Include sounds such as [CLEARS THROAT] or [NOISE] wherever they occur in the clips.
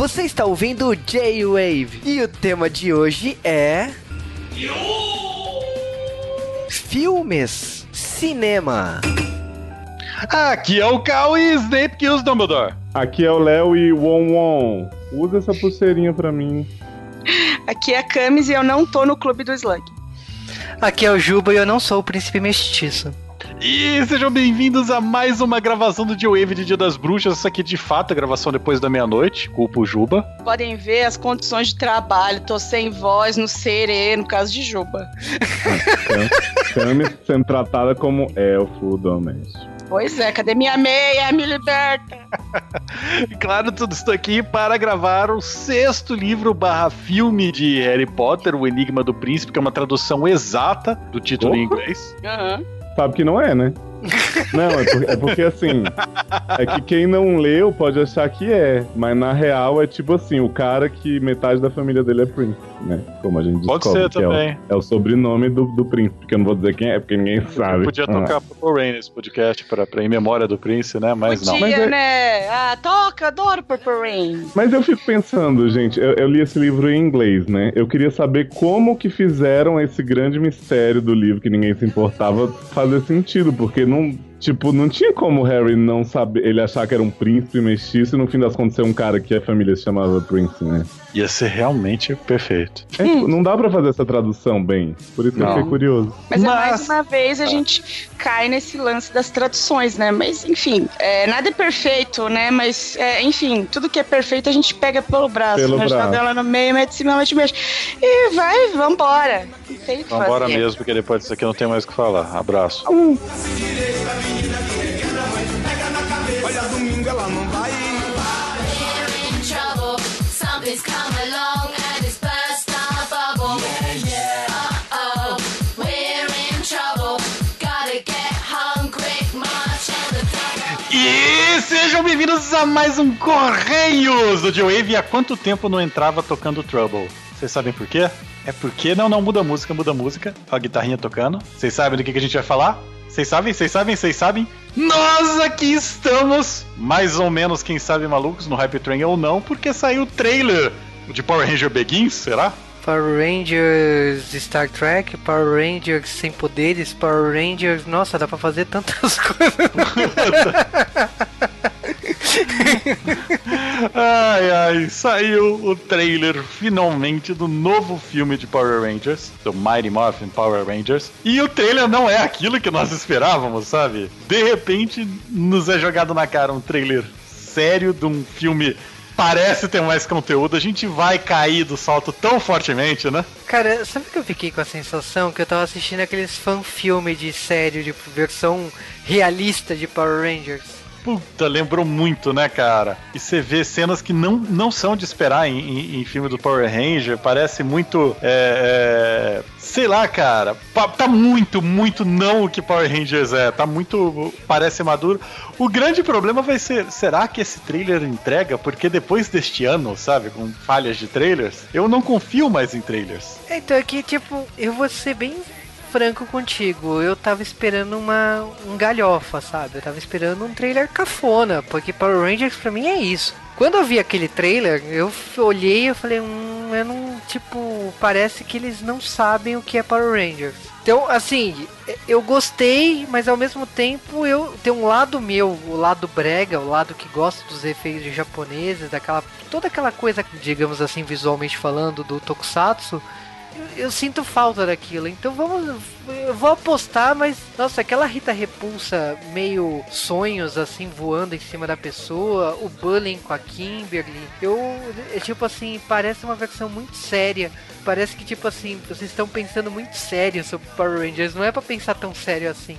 Você está ouvindo J-Wave e o tema de hoje é. Filmes, cinema. Aqui é o Cal e Snape que usa Dumbledore. Aqui é o Léo e Won Won. Usa essa pulseirinha pra mim. Aqui é Camis e eu não tô no clube do Slug. Aqui é o Juba e eu não sou o príncipe mestiço. E sejam bem-vindos a mais uma gravação do J-Wave de Dia das Bruxas. Essa aqui, de fato, é gravação depois da meia-noite. Culpa o Juba. Podem ver as condições de trabalho. Tô sem voz no serê, no caso de Juba. Camis sendo tratada como elfo doméstico. Pois é, cadê minha meia? Me liberta! E [LAUGHS] claro, tudo estou aqui para gravar o sexto livro barra filme de Harry Potter, O Enigma do Príncipe, que é uma tradução exata do título em Opa. inglês. Aham. Sabe que não é, né? Não, é, por- é porque assim. É que quem não leu pode achar que é. Mas na real é tipo assim: o cara que metade da família dele é príncipe, né? Como a gente Pode ser que é o- também. É o, sobrenome do, do príncipe, que eu não vou dizer quem é, porque ninguém sabe. Podia Ah. tocar Purple Rain nesse podcast pra, pra em memória do príncipe, né? Mas não. Podia, Mas é- né? Ah, toca, adoro Purple Rain. Mas eu fico pensando, gente, eu, eu li esse livro em inglês, né? Eu queria saber como que fizeram esse grande mistério do livro que ninguém se importava fazer sentido, porque não, tipo, não tinha como o Harry não saber, ele achar que era um príncipe mestiço e no fim das contas ser um cara que a família se chamava Prince, né? Ia ser realmente perfeito. É, tipo, não dá pra fazer essa tradução bem, por isso que eu Não. fiquei curioso. Mas, é Mas- mais uma vez a gente cai nesse lance das traduções, né? Mas enfim, é, nada é perfeito, né? Mas é, enfim, tudo que é perfeito a gente pega pelo braço, Pelo né? braço. dela no meio, mete de cima, mete embaixo. E vai, vambora. Não tem o que Vambora fazer. mesmo, porque depois disso aqui não tem mais o que falar. Abraço. We're Something's come along and it's burst our bubble. Uh-oh, we're in trouble. Gotta get home quick, march on the double. E sejam bem-vindos a mais um Correios do J-Wave. Há quanto tempo não entrava tocando Trouble? Vocês sabem por quê? É porque não, não muda a música, muda a música. A guitarrinha tocando. Vocês sabem do que, que a gente vai falar? Vocês sabem? Vocês sabem? Vocês sabem? Nós aqui estamos, mais ou menos, quem sabe, malucos, no Hype Train ou não, porque saiu o trailer de Power Ranger Begins, será? Power Rangers Star Trek, Power Rangers sem poderes, Power Rangers. Nossa, dá pra fazer tantas [LAUGHS] coisas. [LAUGHS] [LAUGHS] Ai, ai, saiu o trailer finalmente do novo filme de Power Rangers, do Mighty Morphin Power Rangers. E o trailer não é aquilo que nós esperávamos, sabe? De repente nos é jogado na cara um trailer sério de um filme parece ter mais conteúdo. A gente vai cair do salto tão fortemente, né? Cara, sabe que eu fiquei com a sensação que eu tava assistindo aqueles fan-filme de série, de versão realista de Power Rangers? Puta, lembrou muito, né, cara? E você vê cenas que não, não são de esperar em, em- em filme do Power Ranger. Parece muito. é, é, sei lá, cara. Tá muito, muito não o que Power Rangers é. Tá muito. Parece maduro. O grande problema vai ser: será que esse trailer entrega? Porque depois deste ano, sabe, com falhas de trailers, eu não confio mais em trailers. Então aqui, tipo, eu vou ser bem franco contigo. Eu tava esperando uma um galhofa, sabe? Eu tava esperando um trailer cafona, porque Power Rangers pra mim é isso. Quando eu vi aquele trailer, eu olhei e falei, hum, eu não, tipo, parece que eles não sabem o que é Power Rangers. Então, assim, eu gostei, mas ao mesmo tempo eu tem um lado meu, o lado brega, o lado que gosta dos efeitos japoneses, daquela toda aquela coisa, digamos assim, visualmente falando do Tokusatsu, eu, sinto falta daquilo. Então vamos. Eu vou apostar, mas. Nossa, aquela Rita Repulsa meio sonhos assim voando em cima da pessoa. O bullying com a Kimberly. Eu. é Tipo assim, parece uma versão muito séria. Parece que, tipo assim, vocês estão pensando muito sério sobre Power Rangers. Não é pra pensar tão sério assim.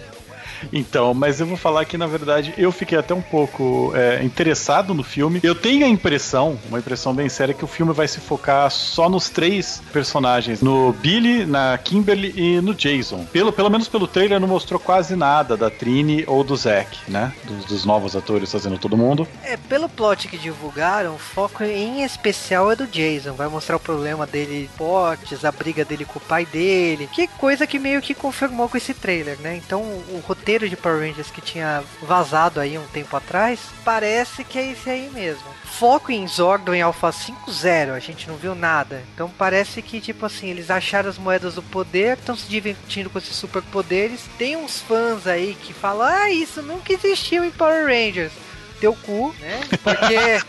Então, mas eu vou falar que na verdade eu fiquei até um pouco é, interessado no filme. Eu tenho a impressão, uma impressão bem séria, que o filme vai se focar só nos três personagens: no Billy, na Kimberly e no Jason. Pelo, pelo menos pelo trailer não mostrou quase nada da Trini ou do Zack, né? Dos, dos novos atores fazendo todo mundo. É, pelo plot que divulgaram, o foco em especial é do Jason. Vai mostrar o problema dele fortes, a briga dele com o pai dele. Que coisa que meio que confirmou com esse trailer, né? Então o roteiro roteiro de Power Rangers que tinha vazado aí um tempo atrás, parece que é esse aí mesmo. Foco em Zordon em Alpha 5.0, a gente não viu nada. Então parece que, tipo assim, eles acharam as moedas do poder, estão se divertindo com esses superpoderes. Tem uns fãs aí que falam, ah, isso nunca existiu em Power Rangers. Teu cu, né? Porque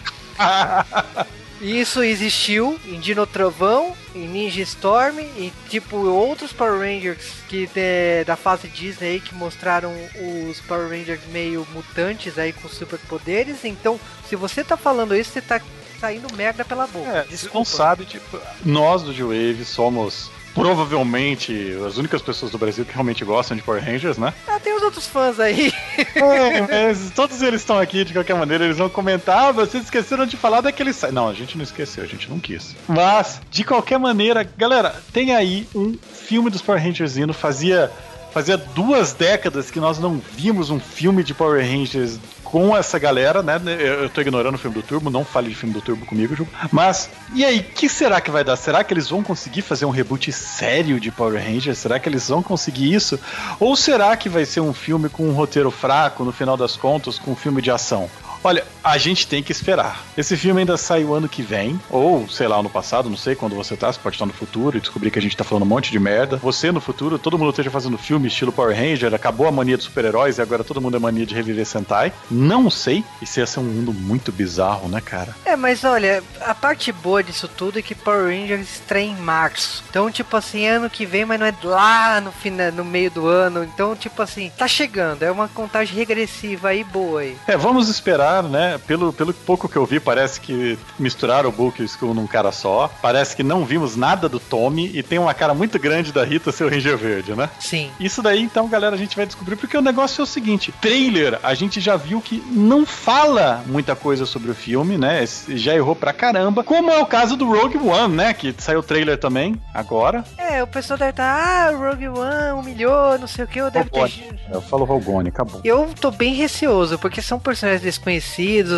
[LAUGHS] isso existiu em Dino Trovão, em Ninja Storm e tipo outros Power Rangers que de- da fase Disney que mostraram os Power Rangers meio mutantes aí com superpoderes. Então, se você tá falando isso, você tá saindo merda pela boca. É, Desculpa. não sabe, tipo, nós do G-Wave somos provavelmente as únicas pessoas do Brasil que realmente gostam de Power Rangers, né? Ah, tem os outros fãs aí. É, mas todos eles estão aqui de qualquer maneira, eles vão comentar, ah, vocês esqueceram de falar daquele site. Não, a gente não esqueceu, a gente não quis. Mas, de qualquer maneira, galera, tem aí um filme dos Power Rangers indo, fazia. Fazia duas décadas que nós não vimos um filme de Power Rangers com essa galera, né? Eu, tô ignorando o filme do Turbo, não fale de filme do Turbo comigo, Ju. Mas, e aí, que será que vai dar? Será que eles vão conseguir fazer um reboot sério de Power Rangers? Será que eles vão conseguir isso? Ou será que vai ser um filme com um roteiro fraco, no final das contas, com um filme de ação? Olha, a gente tem que esperar. Esse filme ainda sai o ano que vem, ou sei lá, ano passado, não sei quando você tá, você pode estar no futuro e descobrir que a gente tá falando um monte de merda. Você no futuro, todo mundo esteja fazendo filme estilo Power Ranger, acabou a mania de super-heróis e agora todo mundo é mania de reviver Sentai. Não sei. Isso ia ser um mundo muito bizarro, né, cara? É, mas olha, a parte boa disso tudo é que Power Rangers estreia em março. Então, tipo assim, ano que vem, mas não é lá no final, no meio do ano. Então, tipo assim, tá chegando. É uma contagem regressiva aí boa aí. É, vamos esperar, né? Pelo, pelo pouco que eu vi, parece que misturaram o Bulk e o Skull num cara só. Parece que não vimos nada do Tommy e tem uma cara muito grande da Rita ser o Ranger Verde, né? Sim. Isso daí, então, galera, a gente vai descobrir, porque o negócio é o seguinte: trailer, a gente já viu que não fala muita coisa sobre o filme, né? Já errou pra caramba. Como é o caso do Rogue One, né? Que saiu o trailer também, agora. É, o pessoal deve estar, ah, o Rogue One humilhou, não sei o que, eu deve ter. Eu falo Rogone, acabou. Eu tô bem receoso, porque são personagens desconhecidos.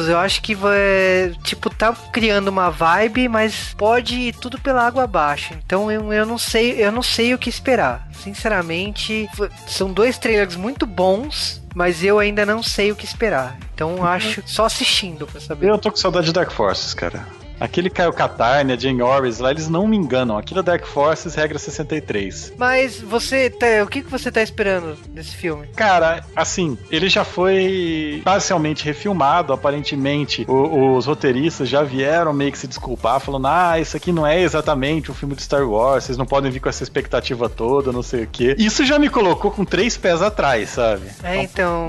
Eu acho que vai. Tipo, tá criando uma vibe, mas pode ir tudo pela água abaixo. Então eu, eu não sei, eu não sei o que esperar. Sinceramente, são dois trailers muito bons. Mas eu ainda não sei o que esperar. Então acho só assistindo pra saber. Eu tô com saudade de Dark Forces, cara. Aquele Caio Katarn, a Jane Orris lá, eles não me enganam. Aquilo é Dark Forces, regra 63. Mas você, tá, o que, que você tá esperando desse filme? Cara, assim, ele já foi parcialmente refilmado, aparentemente. o- os roteiristas já vieram meio que se desculpar, falando: ah, isso aqui não é exatamente um filme de Star Wars, vocês não podem vir com essa expectativa toda, não sei o quê. Isso já me colocou com três pés atrás, sabe? É, então.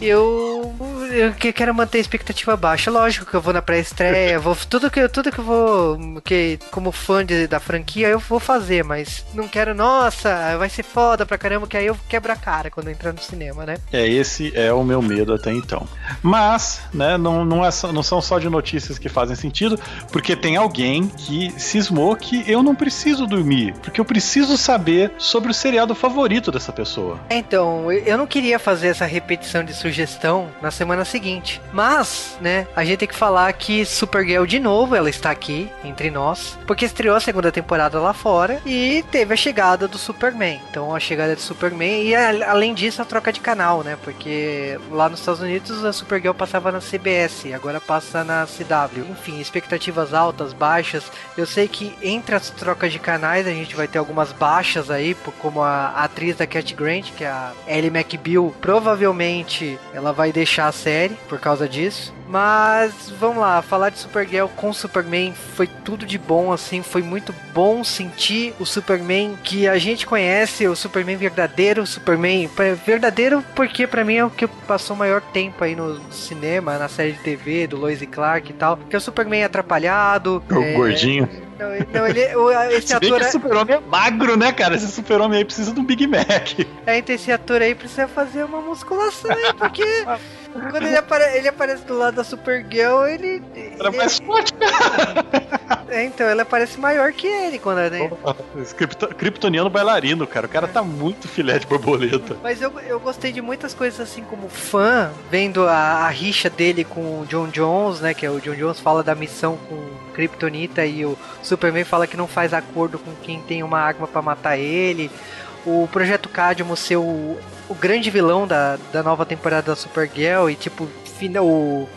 Eu. Eu que- quero manter a expectativa baixa. Lógico que eu vou na pré-estreia, vou. Tudo que, eu- tudo que eu vou. Que, como fã de- da franquia, eu vou fazer, mas não quero, nossa, vai ser foda pra caramba, que aí eu quebro a cara quando entrar no cinema, né? É, esse é o meu medo até então. Mas, né, não, não, é não são só de notícias que fazem sentido, porque tem alguém que cismou que eu não preciso dormir, porque eu preciso saber sobre o seriado favorito dessa pessoa. Então, eu não queria fazer essa repetição de sugestão na semana seguinte. Mas, né, a gente tem que falar que Supergirl de novo, ela está aqui entre nós, porque estreou a segunda temporada lá fora e teve a chegada do Superman. Então, a chegada de Superman e a- além disso a troca de canal, né? Porque lá nos Estados Unidos a Supergirl passava na CBS, agora passa na CW. Enfim, expectativas altas, baixas. Eu sei que entre as trocas de canais a gente vai ter algumas baixas aí, como a atriz da Cat Grant, que é a Ellie McBeal, provavelmente ela vai deixar a série por causa disso. Mas vamos lá, falar de Supergirl com Superman foi tudo de bom, assim, foi muito bom sentir o Superman que a gente conhece, o Superman verdadeiro, o Superman verdadeiro porque pra mim é o que passou o maior tempo aí no cinema, na série de TV do Lois e Clark e tal, que é o Superman atrapalhado, O é, gordinho. Não, não, ele, o- esse Se bem ator que é- esse super-homem é magro, né, cara? Esse super-homem aí precisa de um Big Mac. É, então esse ator aí precisa fazer uma musculação aí, porque [LAUGHS] quando ele, apare- ele aparece do lado da Supergirl, ele. Era ele- mais forte, é, então, ela parece maior que ele quando. Esse cripto- Kryptoniano bailarino, cara. O cara tá muito filé de borboleta. Mas eu, eu gostei de muitas coisas assim como fã, vendo a, a rixa dele com o John Jones, né? Que é o John Jones fala da missão com Kryptonita e o Superman fala que não faz acordo com quem tem uma arma pra matar ele. O Projeto Cadmo ser o, o grande vilão da, da nova temporada da Supergirl e tipo, fina, o,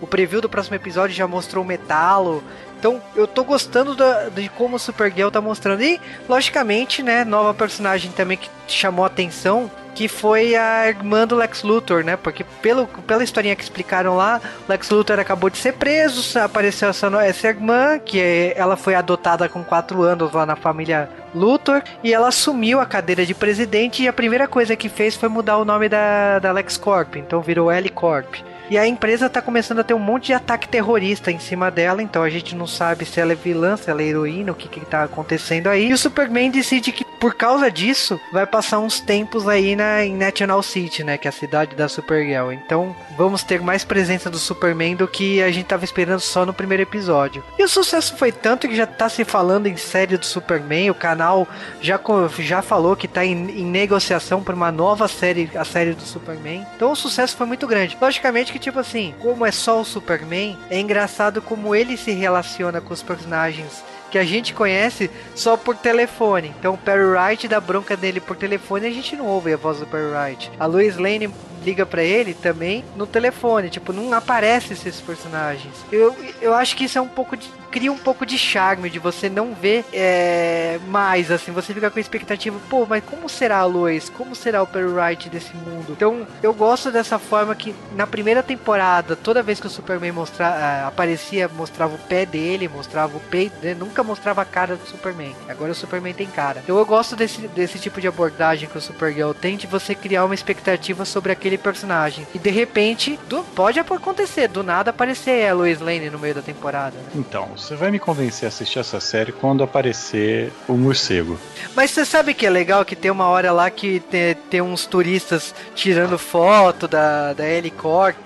o preview do próximo episódio já mostrou o Metalo. Então, eu tô gostando da- de como o Supergirl tá mostrando. E, logicamente, né, nova personagem também que chamou atenção, que foi a irmã do Lex Luthor, né? Porque pelo, pela historinha que explicaram lá, Lex Luthor acabou de ser preso, apareceu essa, essa irmã, que é- ela foi adotada com 4 anos lá na família Luthor, e ela assumiu a cadeira de presidente, e a primeira coisa que fez foi mudar o nome da, da Lex Corp, então virou L Corp. E a empresa tá começando a ter um monte de ataque terrorista em cima dela, então a gente não sabe se ela é vilã, se ela é heroína, o que que tá acontecendo aí. E o Superman decide que por causa disso vai passar uns tempos aí na em National City, né, que é a cidade da Supergirl. Então vamos ter mais presença do Superman do que a gente tava esperando só no primeiro episódio. E o sucesso foi tanto que já tá se falando em série do Superman, o canal já já falou que tá em, em negociação para uma nova série, a série do Superman. Então o sucesso foi muito grande. Logicamente que tipo assim, como é só o Superman, é engraçado como ele se relaciona com os personagens que a gente conhece só por telefone. Então o Perry Wright dá bronca dele por telefone e a gente não ouve a voz do Perry Wright. A Lois Lane liga pra ele também no telefone, tipo, não aparece esses personagens. Eu, eu acho que isso é um pouco de, cria um pouco de charme de você não ver é, mais, assim, você fica com a expectativa, pô, mas como será a Lois? Como será o Perry Wright desse mundo? Então, eu gosto dessa forma que na primeira temporada, toda vez que o Superman mostra, ah, aparecia, mostrava o pé dele, mostrava o peito, né? nunca mostrava a cara do Superman. Agora o Superman tem cara. Então eu gosto desse, desse tipo de abordagem que o Supergirl tem de você criar uma expectativa sobre aquele personagem. E de repente, do- pode acontecer, do nada aparecer a Lois Lane no meio da temporada. né? Então, você vai me convencer a assistir essa série quando aparecer o morcego. Mas você sabe que é legal que tem uma hora lá que tem, tem uns turistas tirando foto da, da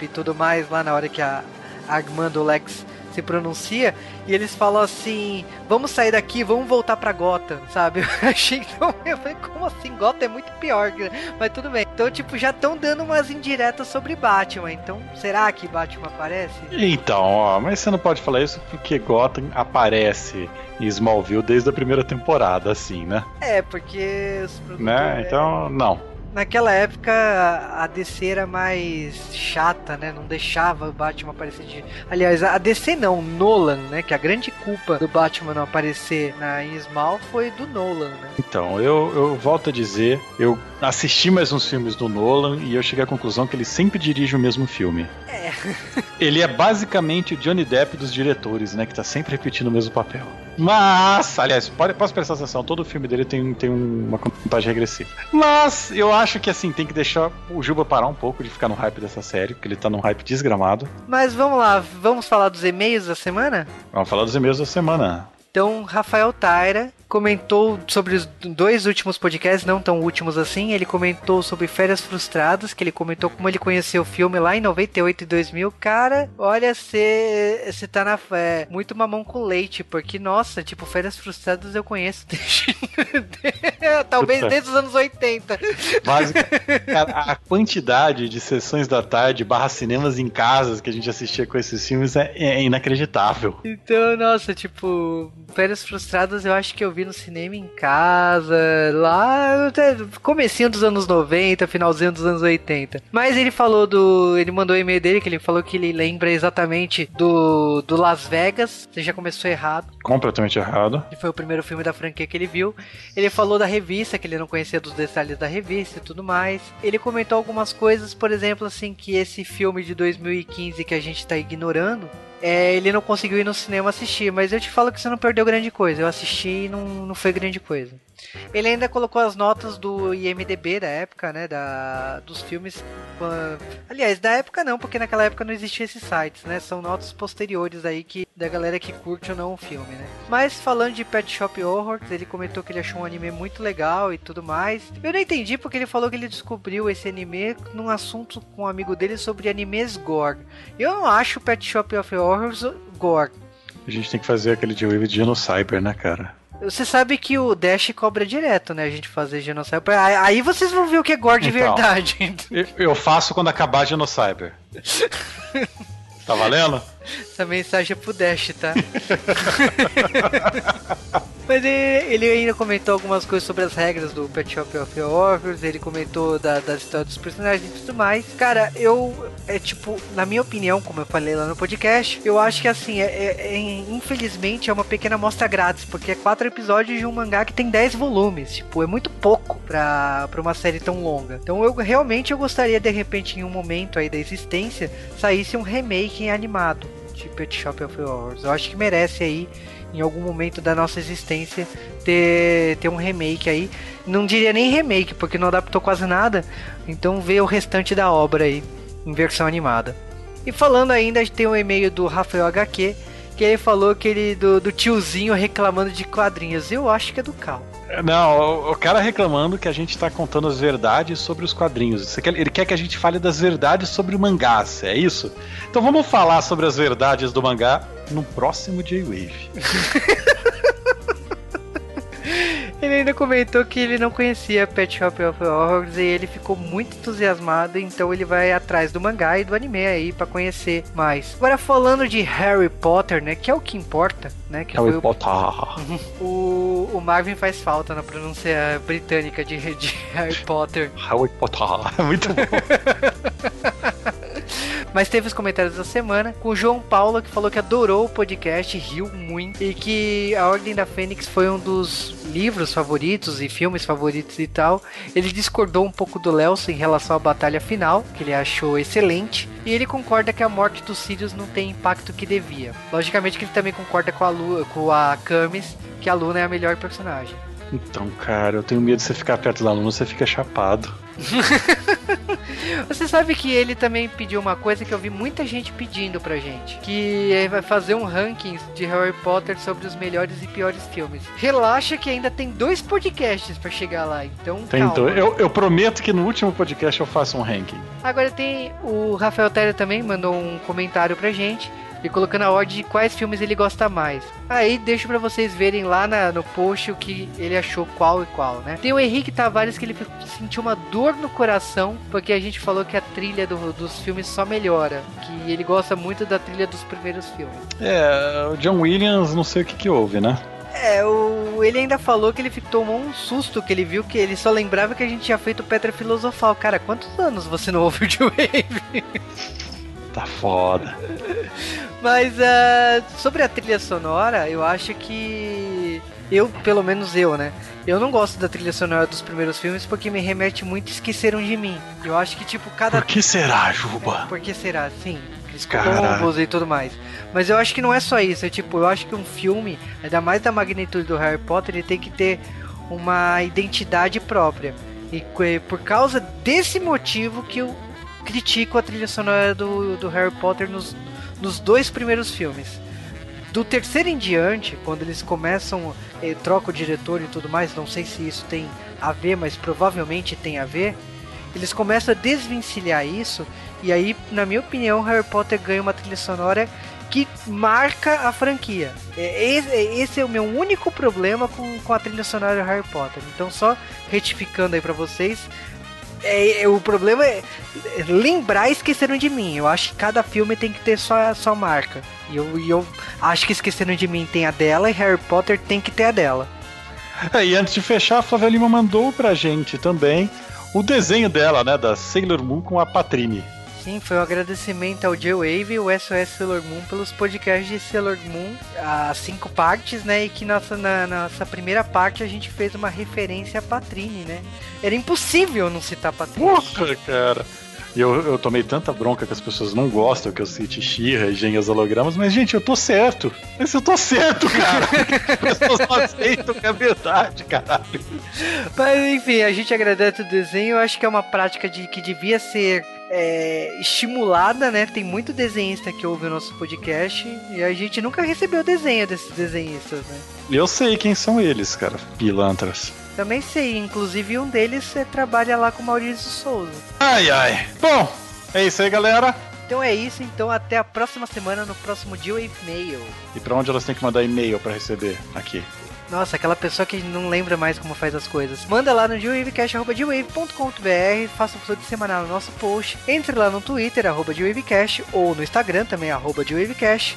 e tudo mais lá na hora que a, a irmã do Lex se pronuncia e eles falam assim: vamos sair daqui, vamos voltar pra Gotham, sabe? [LAUGHS] Eu achei que eu falei, como assim? Gotham é muito pior, mas tudo bem. Então, tipo, já estão dando umas indiretas sobre Batman. Então, será que Batman aparece? Então, ó, mas você não pode falar isso porque Gotham aparece em Smallville desde a primeira temporada, assim, né? É, porque né? Então, não. Naquela época a DC era mais chata, né? Não deixava o Batman aparecer de. Aliás, a DC não, Nolan, né? Que a grande culpa do Batman não aparecer na Small foi do Nolan, né? Então, eu, eu volto a dizer, eu assisti mais uns filmes do Nolan e eu cheguei à conclusão que ele sempre dirige o mesmo filme. É. [LAUGHS] Ele é basicamente o Johnny Depp dos diretores, né? Que tá sempre repetindo o mesmo papel. Mas, aliás, pode, posso prestar atenção, todo filme dele tem, tem uma contagem regressiva. Mas eu acho que assim, tem que deixar o Juba parar um pouco de ficar no hype dessa série, porque ele tá num hype desgramado. Mas vamos lá, vamos falar dos e-mails da semana? Vamos falar dos e-mails da semana. Então, Rafael Taira comentou sobre os dois últimos podcasts, não tão últimos assim. Ele comentou sobre Férias Frustradas, que ele comentou como ele conheceu o filme lá em 98 e 2000. Cara, olha, você tá na é, muito mamão com leite, porque, nossa, tipo, Férias Frustradas eu conheço [LAUGHS] desde. [LAUGHS] Talvez desde os anos 80. Basica, [LAUGHS] cara, a quantidade de sessões da tarde barra cinemas em casas que a gente assistia com esses filmes é, é inacreditável. Então, nossa, tipo, Férias Frustradas eu acho que eu vi no cinema em casa, lá comecinho dos anos 90, finalzinho dos anos 80. Mas ele falou do, ele mandou o e-mail dele que ele falou que ele lembra exatamente do, do Las Vegas, você já começou errado, Completamente errado. que foi o primeiro filme da franquia que ele viu. Ele falou da revista, que ele não conhecia dos detalhes da revista e tudo mais. Ele comentou algumas coisas, por exemplo, assim, que esse filme de 2015 que a gente tá ignorando, é, ele não conseguiu ir no cinema assistir, mas eu te falo que você não perdeu grande coisa. Eu assisti e não, não foi grande coisa. Ele ainda colocou as notas do IMDB da época, né? Da, dos filmes. aliás, da época não, porque naquela época não existia esses sites, né? São notas posteriores aí que da galera que curte ou não o filme, né? Mas falando de Pet Shop Horrors, ele comentou que ele achou um anime muito legal e tudo mais. Eu não entendi porque ele falou que ele descobriu esse anime num assunto com um amigo dele sobre animes gore. Eu não acho Pet Shop of Horrors gore. A gente tem que fazer aquele de Wave de Cyber, né, cara? Você sabe que o Dash cobra direto, né? A gente fazer genocide. Aí vocês vão ver o que é gore de Então. verdade. [LAUGHS] Eu, faço quando acabar de Cyber. Tá valendo? Essa mensagem é pro Dash, tá? [LAUGHS] Mas ele, ele ainda comentou algumas coisas sobre as regras do Pet Shop of Horrors, ele comentou da, da história dos personagens e tudo mais. Cara, eu, é tipo, na minha opinião, como eu falei lá no podcast, eu acho que assim, é, é- é- infelizmente é uma pequena amostra grátis, porque é quatro episódios de um mangá que tem 10 volumes. Tipo, é muito pouco pra, pra uma série tão longa. Então eu realmente eu gostaria, de repente, em um momento aí da existência, saísse um remake em animado de Pet Shop of Horrors. Eu acho que merece aí, em algum momento da nossa existência, ter, ter um remake aí. Não diria nem remake, porque não adaptou quase nada. Então vê o restante da obra aí, em versão animada. E falando ainda, tem um e-mail do Rafael HQ, que ele falou que ele do, do tiozinho reclamando de quadrinhos. Eu acho que é do Cal. Não, o, cara reclamando que a gente tá contando as verdades sobre os quadrinhos. Ele quer que a gente fale das verdades sobre o mangás, é isso? Então vamos falar sobre as verdades do mangá no próximo J-Wave. [LAUGHS] Ele ainda comentou que ele não conhecia Pet Shop of Horrors e ele ficou muito entusiasmado, então ele vai atrás do mangá e do anime aí pra conhecer mais. Agora falando de Harry Potter, né, que é o que importa, né, que foi Harry o, Potter. [LAUGHS] o, o Marvin faz falta na pronúncia britânica de, de Harry Potter. Harry Potter. [LAUGHS] Muito bom. [LAUGHS] Mas teve os comentários da semana com o João Paulo que falou que adorou o podcast, riu muito e que A Ordem da Fênix foi um dos livros favoritos e filmes favoritos e tal. Ele discordou um pouco do Lelson em relação à batalha final, que ele achou excelente, e ele concorda que a morte dos Sirius não tem impacto que devia. Logicamente que ele também concorda com a Lu, com a Camis, que a Luna é a melhor personagem. Então, cara, eu tenho medo de você ficar perto da Luna, você fica chapado. [LAUGHS] Você sabe que ele também pediu uma coisa que eu vi muita gente pedindo pra gente, que ele vai fazer um ranking de Harry Potter sobre os melhores e piores filmes. Relaxa que ainda tem dois podcasts pra chegar lá, então Tem dois- eu, eu prometo que no último podcast eu faço um ranking. Agora tem o Rafael Teller também mandou um comentário pra gente. E colocando a ordem de quais filmes ele gosta mais. Aí deixo pra vocês verem lá na- no post o que ele achou qual e qual, né? Tem o Henrique Tavares que ele sentiu uma dor no coração porque a gente falou que a trilha do- dos filmes só melhora. Que ele gosta muito da trilha dos primeiros filmes. É, o John Williams, não sei o que que houve, né? É, o, ele ainda falou que ele tomou um susto que ele viu que ele só lembrava que a gente tinha feito Pedra Filosofal. Cara, quantos anos você não ouve o Joe Wave? [LAUGHS] Tá foda. Mas ah, sobre a trilha sonora, eu acho que. Eu, pelo menos eu, né? Eu não gosto da trilha sonora dos primeiros filmes porque me remete muito Esqueceram de Mim. Eu acho que, tipo, cada. Por que será, Juba? Por que será? Sim. Columbus e tudo mais. Mas eu acho que não é só isso. É tipo, eu acho que um filme, ainda mais da magnitude do Harry Potter, ele tem que ter uma identidade própria. E co- por causa desse motivo que eu critico a trilha sonora do, do Harry Potter nos, nos dois primeiros filmes. Do terceiro em diante, quando eles começam, eh, troca o diretor e tudo mais, não sei se isso tem a ver, mas provavelmente tem a ver. Eles começam a desvencilhar isso, e aí, na minha opinião, Harry Potter ganha uma trilha sonora que marca a franquia. É, Esse, esse é o meu único problema com, com a trilha sonora de Harry Potter. Então, só retificando aí pra vocês, é, é, o problema é é lembrar esqueceram de mim. Eu acho que cada filme tem que ter sua, sua marca. E eu, eu acho que esqueceram de mim tem a dela e Harry Potter tem que ter a dela. É, e antes de fechar, a Flávia Lima mandou pra gente também o desenho dela, né? Da Sailor Moon com a Patrine. Sim, foi um agradecimento ao J-Wave e o SOS Sailor Moon pelos podcasts de Sailor Moon, as cinco partes, né? E que nossa, na nossa primeira parte a gente fez uma referência a Patrine, né? Era impossível não citar Patrine. Porra, cara. E eu, eu tomei tanta bronca que as pessoas não gostam que eu cite Xirra e hologramas, mas, gente, eu tô certo. Mas eu tô certo, cara. [LAUGHS] as pessoas não aceitam que é verdade, caralho. Mas enfim, a gente agradece o desenho. Eu acho que é uma prática de, que devia ser é, estimulada, né? Tem muito desenhista que ouve o nosso podcast e a gente nunca recebeu desenho desses desenhistas, né? Eu sei quem são eles, cara. Pilantras. Também sei, inclusive um deles é, trabalha lá com Maurício Souza. Ai, ai. Bom, é isso aí, galera. Então é isso, então até a próxima semana no próximo Dia Wave Mail. E pra onde elas têm que mandar e-mail pra receber? Aqui. Nossa, aquela pessoa que não lembra mais como faz as coisas. Manda lá no gwavecast.com.br, faça um episódio semanal no nosso post. Entre lá no Twitter, arroba ou no Instagram também, arroba.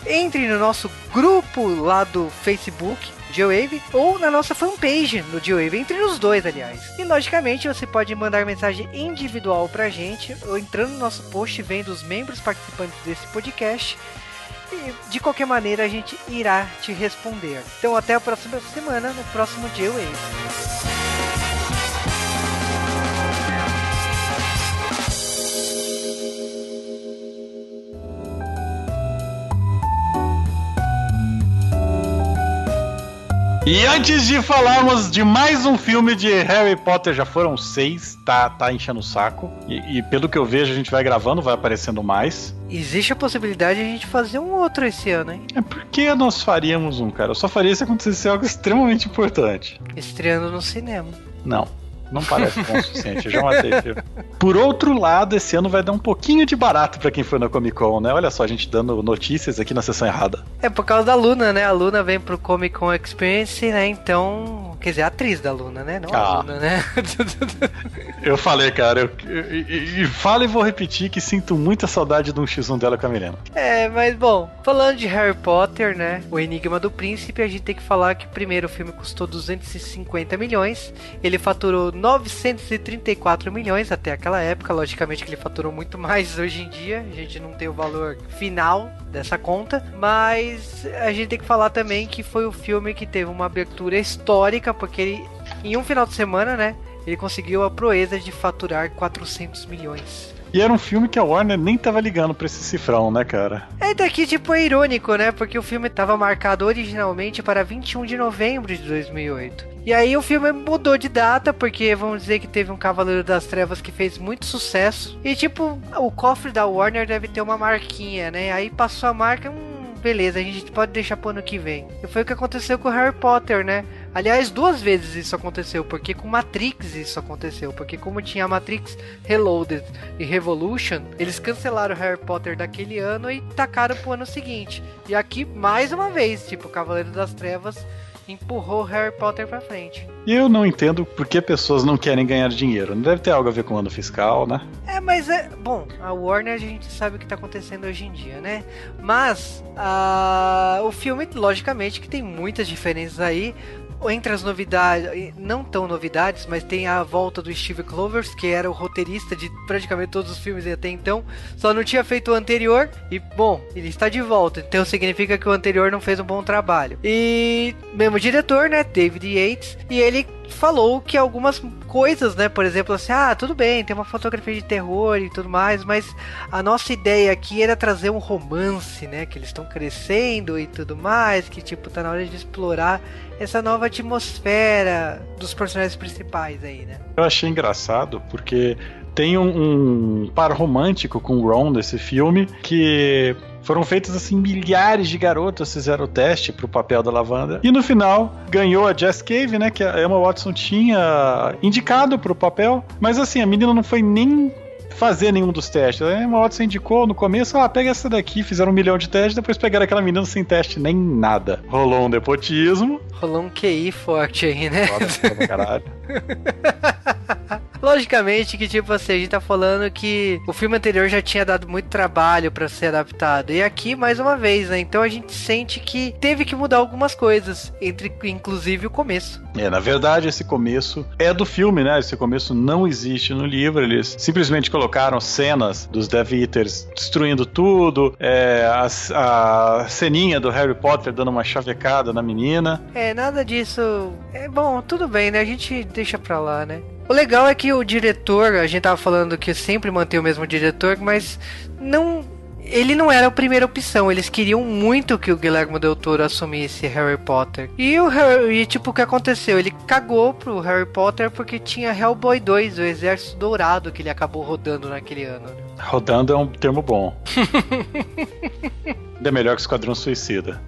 Entre no nosso grupo lá do Facebook, G-Wave ou na nossa fanpage no G-Wave, entre os dois, aliás. E logicamente você pode mandar mensagem individual pra gente ou entrando no nosso post vendo os membros participantes desse podcast. E de qualquer maneira a gente irá te responder. Então até a próxima semana, no próximo G-Wave. E antes de falarmos de mais um filme de Harry Potter, já foram seis, tá, tá enchendo o saco. E, e pelo que eu vejo, a gente vai gravando, vai aparecendo mais. Existe a possibilidade de a gente fazer um outro esse ano, hein? É porque nós faríamos um, cara. Eu só faria se acontecesse algo extremamente importante. Estreando no cinema. Não. Não parece bom o suficiente, eu já matei, filho. Por outro lado, esse ano vai dar um pouquinho de barato pra quem foi na Comic Con, né? Olha só, a gente dando notícias aqui na sessão errada. É por causa da Luna, né? A Luna vem pro Comic Con Experience, né? Então. Quer dizer, a atriz da Luna, né? Não a Ah. Luna, né? [LAUGHS] Eu falei, cara, e, e falo e vou repetir que sinto muita saudade de um X1 dela com a Milena. É, mas bom, falando de Harry Potter, né? O Enigma do Príncipe, a gente tem que falar que primeiro o filme custou 250 milhões, ele faturou 934 milhões até aquela época, logicamente que ele faturou muito mais hoje em dia, a gente não tem o valor final dessa conta, mas a gente tem que falar também que foi o filme que teve uma abertura histórica, porque ele, em um final de semana, né? Ele conseguiu a proeza de faturar 400 milhões. E era um filme que a Warner nem tava ligando pra esse cifrão, né, cara? É daqui, tipo, é irônico, né? Porque o filme estava marcado originalmente para 21 de novembro de 2008. E aí o filme mudou de data, porque vamos dizer que teve um Cavaleiro das Trevas que fez muito sucesso. E, tipo, o cofre da Warner deve ter uma marquinha, né? Aí passou a marca, hum, beleza, a gente pode deixar pro ano que vem. E foi o que aconteceu com o Harry Potter, né? Aliás, duas vezes isso aconteceu, porque com Matrix isso aconteceu, porque como tinha Matrix Reloaded e Revolution, eles cancelaram Harry Potter daquele ano e tacaram pro ano seguinte. E aqui, mais uma vez, tipo, o Cavaleiro das Trevas empurrou Harry Potter pra frente. E eu não entendo por que pessoas não querem ganhar dinheiro. Não deve ter algo a ver com o ano fiscal, né? É, mas é. Bom, a Warner a gente sabe o que tá acontecendo hoje em dia, né? Mas ah, o filme, logicamente, que tem muitas diferenças aí. Entre as novidades, não tão novidades, mas tem a volta do Steve Clovers, que era o roteirista de praticamente todos os filmes até então, só não tinha feito o anterior, e bom, ele está de volta, então significa que o anterior não fez um bom trabalho. E mesmo diretor, né, David Yates, e ele falou que algumas coisas, né, por exemplo, assim, ah, tudo bem, tem uma fotografia de terror e tudo mais, mas a nossa ideia aqui era trazer um romance, né, que eles estão crescendo e tudo mais, que tipo tá na hora de explorar essa nova atmosfera dos personagens principais aí, né? Eu achei engraçado porque tem um, um par romântico com o Ron desse filme que foram feitas assim milhares de garotas fizeram o teste pro papel da Lavanda e no final ganhou a Jess Cave, né, que a Emma Watson tinha indicado pro papel, mas assim a menina não foi nem fazer nenhum dos testes. A Emma Watson indicou no começo, ah, pega essa daqui, fizeram um milhão de testes, depois pegaram aquela menina sem teste nem nada. Rolou um nepotismo, Rolou um QI forte aí, né? foda pra caralho. [LAUGHS] Logicamente que, tipo assim, a gente tá falando que o filme anterior já tinha dado muito trabalho pra ser adaptado. E aqui, mais uma vez, né? Então a gente sente que teve que mudar algumas coisas, entre inclusive o começo. É, na verdade, esse começo é do filme, né? Esse começo não existe no livro. Eles simplesmente colocaram cenas dos Death Eaters destruindo tudo, é, a, a ceninha do Harry Potter dando uma chavecada na menina. É, nada disso. É bom, tudo bem, né? A gente deixa pra lá, né? O legal é que o diretor, a gente tava falando que sempre mantém o mesmo diretor, mas não. Ele não era a primeira opção, eles queriam muito que o Guilherme Del Toro assumisse Harry Potter. E o Harry, e, tipo, o que aconteceu? Ele cagou pro Harry Potter porque tinha Hellboy 2, o Exército Dourado, que ele acabou rodando naquele ano. né? Rodando é um termo bom. [LAUGHS] é melhor que Esquadrão Suicida.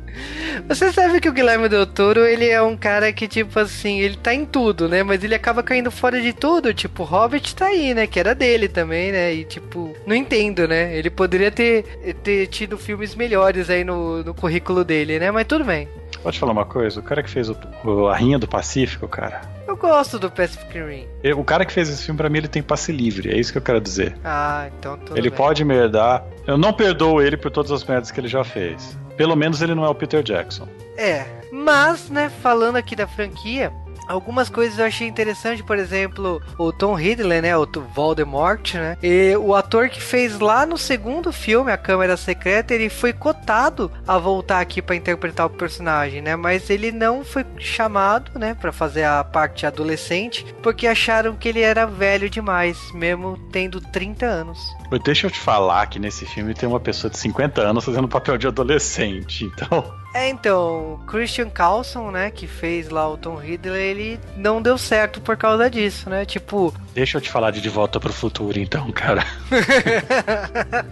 Você sabe que o Guilherme Del Toro, ele é um cara que, tipo assim, ele tá em tudo, né? Mas ele acaba caindo fora de tudo. Tipo, Hobbit tá aí, né? Que era dele também, né? E, tipo, não entendo, né? Ele poderia ter, ter tido filmes melhores aí no, no currículo dele, né? Mas tudo bem. Pode falar uma coisa? O cara que fez o, o- a Rinha do Pacífico, cara. Eu gosto do Pacific Rim. eu- O cara que fez esse filme, pra mim, ele tem passe livre. É isso que eu quero dizer. Ah, então tudo ele bem. pode merdar. Eu não perdoo ele por todas as merdas que ele já fez. Pelo menos ele não é o Peter Jackson. É, mas, né, falando aqui da franquia, algumas coisas eu achei interessante, por exemplo, o Tom Hiddleston, né, o Voldemort, né, e o ator que fez lá no segundo filme, A Câmara Secreta, ele foi cotado a voltar aqui pra interpretar o personagem, né, mas ele não foi chamado, né, pra fazer a parte adolescente, porque acharam que ele era velho demais, mesmo tendo 30 anos. Deixa eu te falar que nesse filme tem uma pessoa de 50 anos fazendo papel de adolescente. Então, É, então, Christian Carlson, né, que fez lá o Tom Hiddleston, ele não deu certo por causa disso, né? Tipo, deixa eu te falar de De Volta pro Futuro, então, cara. [LAUGHS]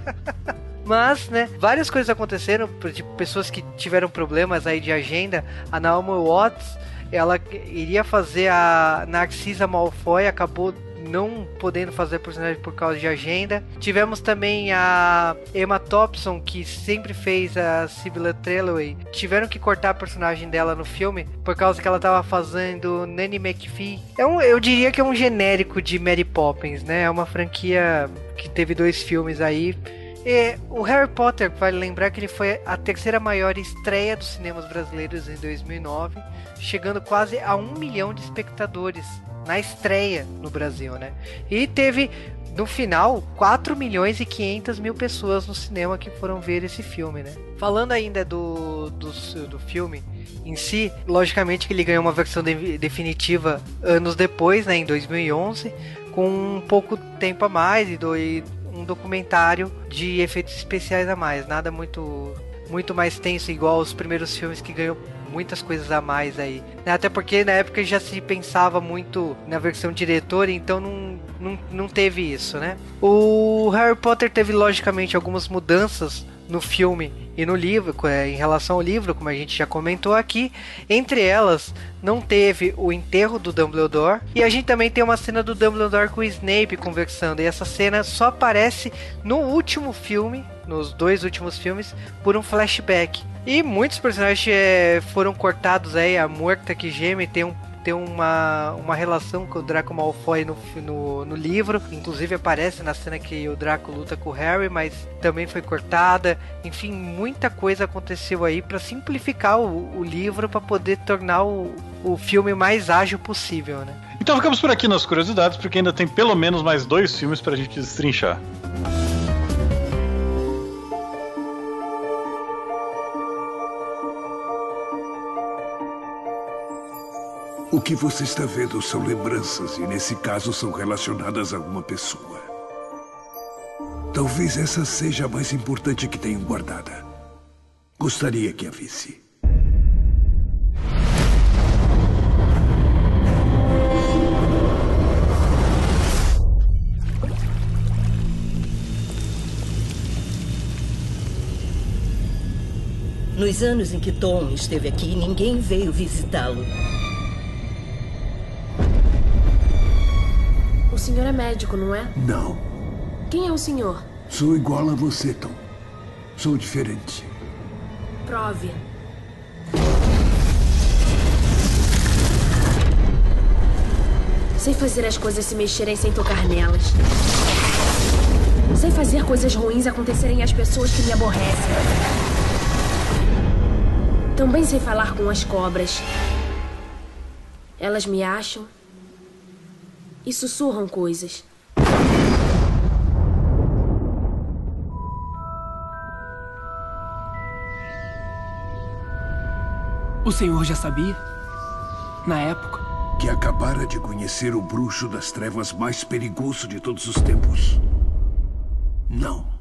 mas, né, várias coisas aconteceram, tipo, pessoas que tiveram problemas aí de agenda. A Naomi Watts, ela iria fazer a Narcisa Malfoy, acabou não podendo fazer personagem por causa de agenda. Tivemos também a Emma Thompson, que sempre fez a Sibylla Trelawney. Tiveram que cortar a personagem dela no filme por causa que ela tava fazendo Nanny McPhee. É um, eu diria que é um genérico de Mary Poppins, né? É uma franquia que teve dois filmes aí. E o Harry Potter, vale lembrar que ele foi a terceira maior estreia dos cinemas brasileiros em 2009, chegando quase a um milhão de espectadores na estreia no Brasil, né? E teve no final 4 milhões e 500 mil pessoas no cinema que foram ver esse filme, né? Falando ainda do, do, do filme em si, logicamente que ele ganhou uma versão de- definitiva anos depois, né, em 2011, com um pouco tempo a mais e, do, e um documentário de efeitos especiais a mais, nada muito muito mais tenso igual os primeiros filmes que ganhou muitas coisas a mais aí. né? Até porque na época já se pensava muito na versão diretor, então não, não, não teve isso, né? O Harry Potter teve logicamente algumas mudanças no filme e no livro, eh, em relação ao livro, como a gente já comentou aqui. Entre elas, não teve o enterro do Dumbledore. E a gente também tem uma cena do Dumbledore com o Snape conversando. E essa cena só aparece no último filme, nos dois últimos filmes, por um flashback. E muitos personagens eh, foram cortados aí. A Morta que geme tem um tem uma, uma relação com o Draco Malfoy no, no, no livro. Inclusive aparece na cena que o Draco luta com o Harry, mas também foi cortada. Enfim, muita coisa aconteceu aí para simplificar o, o livro para poder tornar o, o filme mais ágil possível, né? Então ficamos por aqui nas curiosidades, porque ainda tem pelo menos mais dois filmes pra gente destrinchar. O que você está vendo são lembranças e, nesse caso, são relacionadas a alguma pessoa. Talvez essa seja a mais importante que tenham guardada. Gostaria que a visse. Nos anos em que Tom esteve aqui, ninguém veio visitá-lo. Senhor é médico, não é? Não. Quem é o senhor? Sou igual a você, Tom. Sou diferente. Prove. Sei fazer as coisas se mexerem sem tocar nelas. Sei fazer coisas ruins acontecerem às pessoas que me aborrecem. Também sei falar com as cobras. Elas me acham e sussurram coisas. O senhor já sabia? Na época? Que acabara de conhecer o bruxo das trevas mais perigoso de todos os tempos. Não.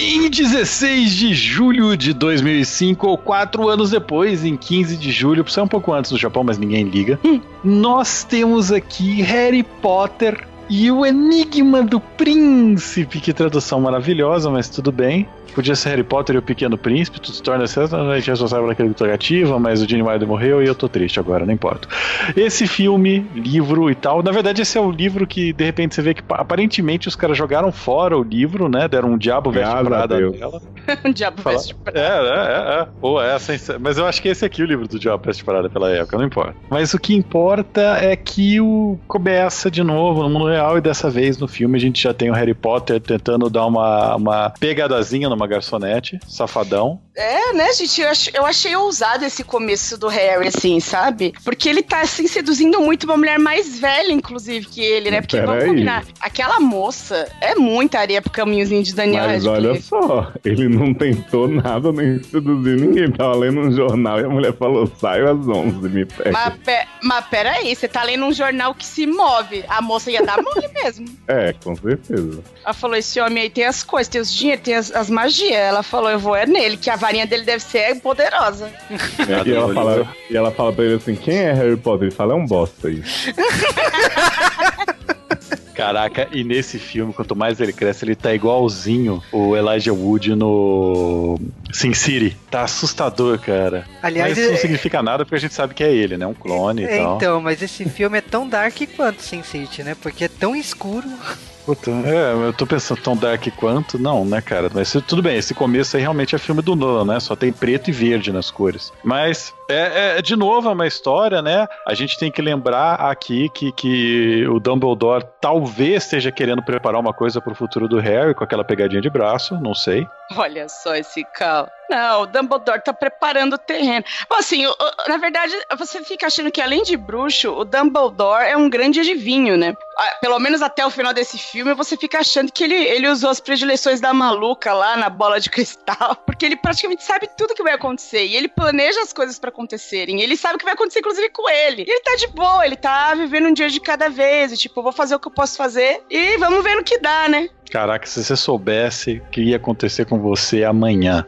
Em 16 de julho de 2005, ou quatro anos depois, em 15 de julho, isso é um pouco antes do Japão, mas ninguém liga, nós temos aqui Harry Potter e o Enigma do Príncipe. Que tradução maravilhosa, mas tudo bem. Podia ser Harry Potter e o Pequeno Príncipe, tu se torna a gente responsável naquela interrogativa, mas o Gene Wilder morreu e eu tô triste agora, não importa. Esse filme, livro e tal, na verdade esse é o livro que de repente você vê que aparentemente os caras jogaram fora o livro, né? Deram um diabo veste prada nela. [LAUGHS] Um diabo Fala- veste prada. É, é, é, é. Pô, é, sem- mas eu acho que esse aqui é o livro do Diabo Veste Prada pela época, não importa. Mas o que importa é que o começa de novo no mundo real e dessa vez no filme a gente já tem o Harry Potter tentando dar uma, uma pegadazinha numa garçonete, safadão. É, né, gente? Eu, ach- eu achei ousado esse começo do Harry, assim, sabe? Porque ele tá, assim, seduzindo muito uma mulher mais velha, inclusive, que ele, né? Porque, vamos Peraí. combinar, aquela moça é muita areia pro caminhozinho de Daniel Mas Radcliffe. olha só, ele não tentou nada nem seduzir ninguém. Tava lendo um jornal e a mulher falou: saio às 11, me pega. Mas, pe mas peraí, você tá lendo um jornal que se move. A moça ia dar mole mesmo. É, com certeza. Ela falou: esse homem aí tem as coisas, tem os dinheiros, tem as, as magias. Ela falou: eu vou é nele, que a varinha dele deve ser poderosa. [LAUGHS] e, ela fala, e ela fala pra ele assim: quem é Harry Potter? Ele fala: é um bosta aí. [LAUGHS] Caraca, e nesse filme, quanto mais ele cresce, ele tá igualzinho o Elijah Wood no Sin City. Tá assustador, cara. Aliás, Mas isso não é- significa nada porque a gente sabe que é ele, né? Um clone e É, tal. então, mas esse filme é tão dark quanto Sin City, né? Porque é tão escuro. Puta, é, eu tô pensando tão dark quanto. Não, né, cara? Mas tudo bem, esse começo aí realmente é filme do Nolan, né? Só tem preto e verde nas cores. Mas, é, é, de novo, é uma história, né? A gente tem que lembrar aqui que, que o Dumbledore talvez esteja querendo preparar uma coisa pro futuro do Harry com aquela pegadinha de braço, não sei. Olha só esse cal. Não, o Dumbledore tá preparando o terreno. Bom, assim, na verdade, você fica achando que além de bruxo, o Dumbledore é um grande adivinho, né? Pelo menos até o final desse filme, você fica achando que ele, ele usou as predileções da maluca lá na bola de cristal, [LAUGHS] porque ele praticamente sabe tudo que vai acontecer e ele planeja as coisas pra acontecerem. Ele sabe o que vai acontecer, inclusive, com ele. E ele tá de boa, ele tá vivendo um dia de cada vez, e tipo, vou fazer o que eu posso fazer e vamos ver no que dá, né? Caraca, se você soubesse o que ia acontecer com você amanhã.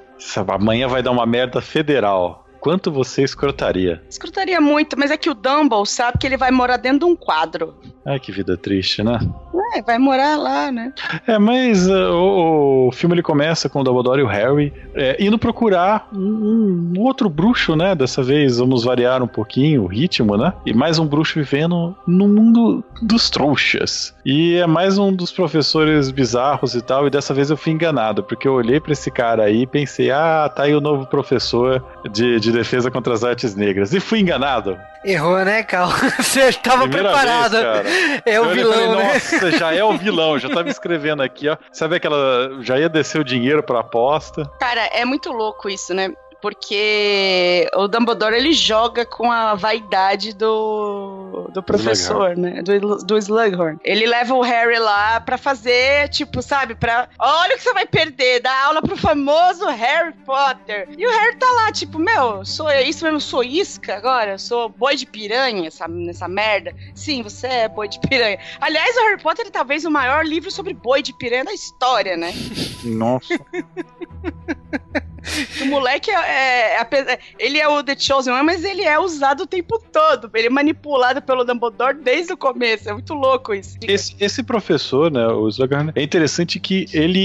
Amanhã vai dar uma merda federal. Quanto você escrotaria? Escutaria muito, mas é que o Dumble sabe que ele vai morar dentro de um quadro. Ai, que vida triste, né? É, vai morar lá, né? É, mas uh, o, o filme ele começa com o Dumbledore e o Harry é, indo procurar um, um outro bruxo, né? Dessa vez vamos variar um pouquinho o ritmo, né? E mais um bruxo vivendo no mundo dos trouxas. E é mais um dos professores bizarros e tal. E dessa vez eu fui enganado, porque eu olhei pra esse cara aí e pensei, ah, tá aí o novo professor de, de defesa contra as artes negras. E fui enganado. Errou, né, Cal? [LAUGHS] Você tava Primeira preparado. vez, é Eu o olhei e vilão, falei, né? Nossa, já é o vilão. Já tava escrevendo aqui, ó. Sabe aquela. Já ia descer o dinheiro pra aposta. Cara, é muito louco isso, né? Porque o Dumbledore ele joga com a vaidade do, do professor, né? Do, do Slughorn. Ele leva o Harry lá pra fazer, tipo, sabe? Pra. Olha o que você vai perder, dar aula pro famoso Harry Potter. E o Harry tá lá, tipo, meu, sou eu, isso mesmo, sou isca agora? Sou boi de piranha essa, nessa merda? Sim, você é boi de piranha. Aliás, o Harry Potter é talvez o maior livro sobre boi de piranha da história, né? [LAUGHS] Nossa. [LAUGHS] O moleque é, é- apesar- Ele é o The Chosen One, mas ele é usado o tempo todo. Ele é manipulado pelo Dumbledore desde o começo. É muito louco isso. Esse, esse professor, né, o Slughorn, é interessante que ele,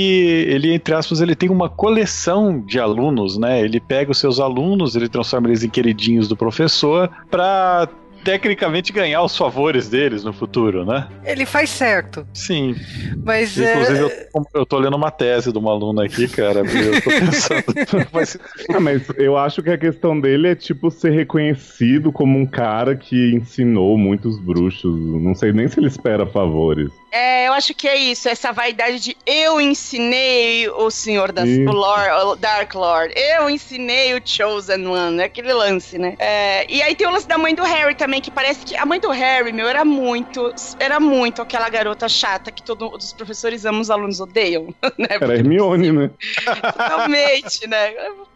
ele, entre aspas, ele tem uma coleção de alunos, né? Ele pega os seus alunos, ele transforma eles em queridinhos do professor pra tecnicamente ganhar os favores deles no futuro, né? Ele faz certo. Sim. Mas Inclusive, é. eu, eu tô lendo uma tese de uma aluna aqui, cara. Eu tô pensando. [LAUGHS] Mas, mas eu acho que a questão dele é, tipo, ser reconhecido como um cara que ensinou muitos bruxos. Não sei nem se ele espera favores. É, eu acho que é isso. Essa vaidade de eu ensinei o Senhor das o Lord, o Dark Lord. Eu ensinei o Chosen One. É aquele lance, né? É, e aí tem o lance da mãe do Harry também, que parece que a mãe do Harry, meu, era muito. Era muito aquela garota chata que todos os professores amam, os alunos odeiam. [LAUGHS] Né? Era Hermione, né? [LAUGHS] Totalmente, né?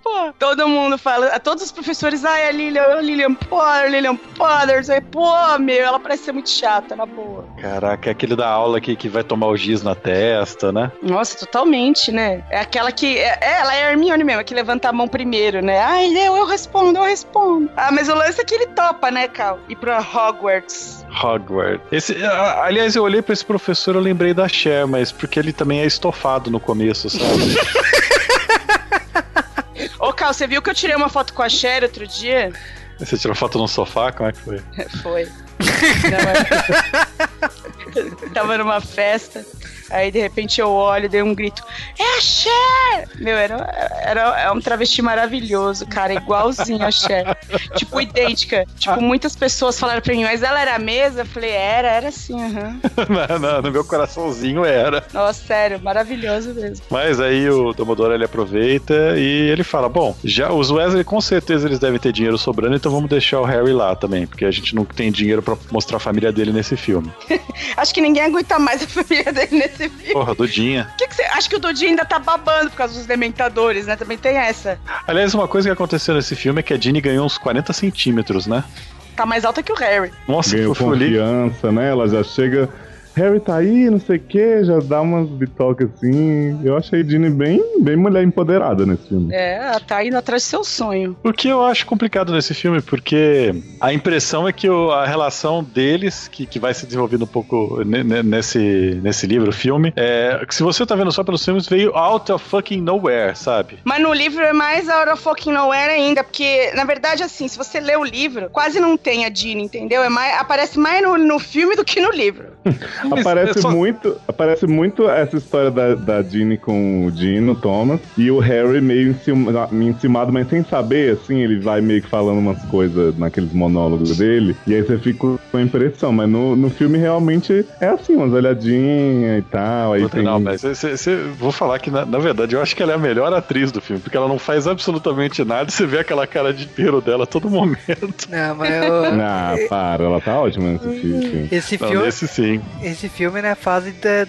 Pô, todo mundo fala, todos os professores, ai, a Lilian, a Lilian Potter, Lilian Potter, aí, pô, meu, ela parece ser muito chata, na boa. caraca, é aquele da aula que, que vai tomar o giz na testa, né? Nossa, totalmente, né? É aquela que. É, é, ela é a Hermione mesmo, que levanta a mão primeiro, né? Ai, eu, eu respondo, eu respondo. Ah, mas o lance é que ele topa, né, Cal? Ir pra Hogwarts. Hogwarts. Esse, a- aliás, eu olhei pra esse professor, eu lembrei da Cher, mas porque ele também é estofado no começo, sabe? [LAUGHS] Cal, você viu que eu tirei uma foto com a Cher outro dia? Você tirou foto no sofá? Como é que foi? [LAUGHS] Foi. Não, [LAUGHS] Tava numa festa. Aí de repente eu olho e dei um grito: É a Cher! Meu, era, era, é um travesti maravilhoso, cara, igualzinho a Cher. tipo, idêntica. Tipo, muitas pessoas falaram pra mim, mas ela era a mesa? Eu falei, era, era sim, aham. [LAUGHS] não, não, no meu coraçãozinho era. Nossa, sério, maravilhoso mesmo. Mas aí o Dumbledore ele aproveita e ele fala: Bom, já os Wesley com certeza eles devem ter dinheiro sobrando, então vamos deixar o Harry lá também, porque a gente não tem dinheiro pra mostrar a família dele nesse filme. [LAUGHS] Acho que ninguém aguenta mais a família dele nesse filme. Porra, Dudinha. Que que você... Acho que o Dodinho ainda tá babando por causa dos dementadores, né? Também tem essa. Aliás, uma coisa que aconteceu nesse filme é que a Ginny ganhou uns 40 centímetros, né? Tá mais alta que o Harry. Nossa, Ganhou confiança, né? Ela já chega. Harry tá aí, não sei o que, já dá umas bitocas assim. Eu achei Ginny bem, bem mulher empoderada nesse filme. É, ela tá indo atrás do seu sonho. O que eu acho complicado nesse filme, porque a impressão é que o- a relação deles, que, que vai se desenvolvendo um pouco ne- ne- nesse, nesse livro, filme, é que se você tá vendo só pelos filmes, veio out of fucking nowhere, sabe? Mas no livro é mais a hora fucking nowhere ainda, porque, na verdade, assim, se você lê o livro, quase não tem a Dina, entendeu? É mais, aparece mais no, no filme do que no livro. [LAUGHS] Aparece é só- muito, aparece muito essa história da, da Ginny com o Dino, Thomas, e o Harry meio encima- encimado, mas sem saber, assim, ele vai meio que falando umas coisas naqueles monólogos dele, e aí você fica com a impressão, mas no, no filme realmente é assim, umas olhadinhas e tal, aí tem... Não, mas cê- cê- cê- vou falar que, na, na verdade, eu acho que ela é a melhor atriz do filme, porque ela não faz absolutamente nada e você vê aquela cara de inteiro dela a todo momento. Não, mas eu- Ah, para, ela tá ótima nesse filme. esse Não, filme, nesse sim. esse filme é na fase da-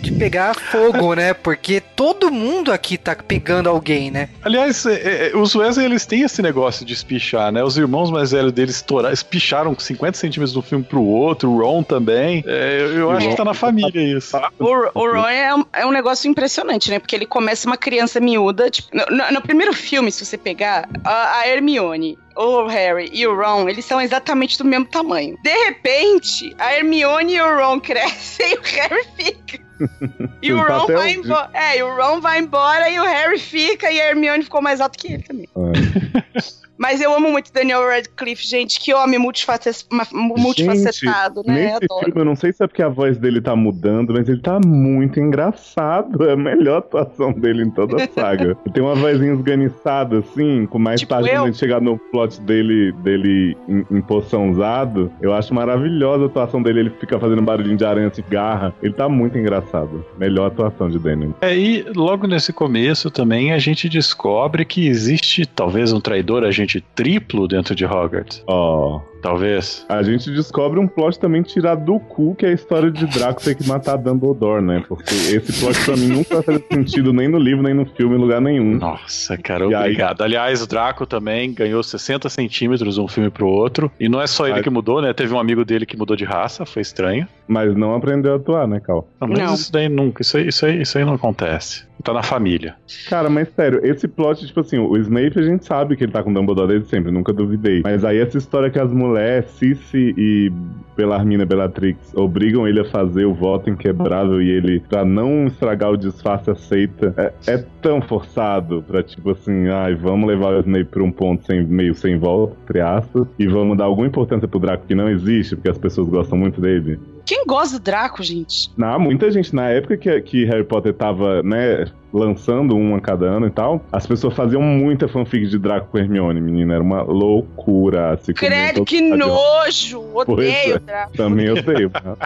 de pegar fogo, né? Porque todo mundo aqui tá pegando alguém, né? Aliás, é, é, os Wesley, eles têm esse negócio de espichar, né? Os irmãos mais velhos deles estouraram, espicharam 50 centímetros um filme pro outro, o Ron também. É, eu eu acho que tá na família isso. O, o Ron é um, é um negócio impressionante, né? Porque ele começa uma criança miúda. Tipo, no, no- no primeiro filme, se você pegar, a, a Hermione, o Harry e o Ron, eles são exatamente do mesmo tamanho. De repente, a Hermione e o Ron [LAUGHS] crescem e o Harry fica. [LAUGHS] E o Tá Ron vai embora. É, e o Ron vai embora e o Harry fica e a Hermione ficou mais alto que ele também. [LAUGHS] Mas eu amo muito Daniel Radcliffe, gente. Que homem multiface- multifacetado, Gente, né? Nesse Adoro. filme, eu não sei se é porque a voz dele tá mudando, mas ele tá muito engraçado. É a melhor atuação dele em toda a saga. Ele [LAUGHS] tem uma vozinha esganiçada, assim, com mais Tipo tarde, eu? quando a gente chegar no plot dele, dele em, em poção usado, eu acho maravilhosa a atuação dele. Ele fica fazendo barulhinho de aranha, assim, garra. Ele tá muito engraçado. Melhor atuação de Daniel. É, e logo nesse começo também a gente descobre que existe talvez um traidor agente triplo dentro de Hogwarts. Ó. Talvez. A gente descobre um plot também tirado do cu, que é a história de Draco ter que matar Dumbledore, né? Porque esse plot pra mim nunca faz sentido nem no livro, nem no filme, em lugar nenhum. Nossa, cara, E aí- obrigado. Aliás, o Draco também ganhou 60 centímetros de um filme pro outro. E não é só ele que mudou, né? Teve um amigo dele que mudou de raça, foi estranho. Mas não aprendeu a atuar, né, Cal? Não, mas Não. isso daí nunca, isso aí, isso, aí, isso aí não acontece. Tá na família. Cara, mas sério, esse plot, tipo assim, o Snape a gente sabe que ele tá com Dumbledore desde sempre, nunca duvidei. Mas aí essa história que as mulheres, Cici e Belarmina Bellatrix, obrigam ele a fazer o voto inquebrável e ele, pra não estragar o disfarce, aceita, é, é tão forçado pra, tipo assim, ai, vamos levar o Snape pra um ponto sem, meio sem volta, entre aspas, e vamos dar alguma importância pro Draco que não existe, porque as pessoas gostam muito dele. Quem gosta do Draco, gente? Não, muita gente, na época que, que Harry Potter tava, né, lançando um a cada ano e tal, as pessoas faziam muita fanfic de Draco com Hermione, menina. Era uma loucura. Se comia Credo, que nojo! Odeio é. o Draco. Também odeio. né?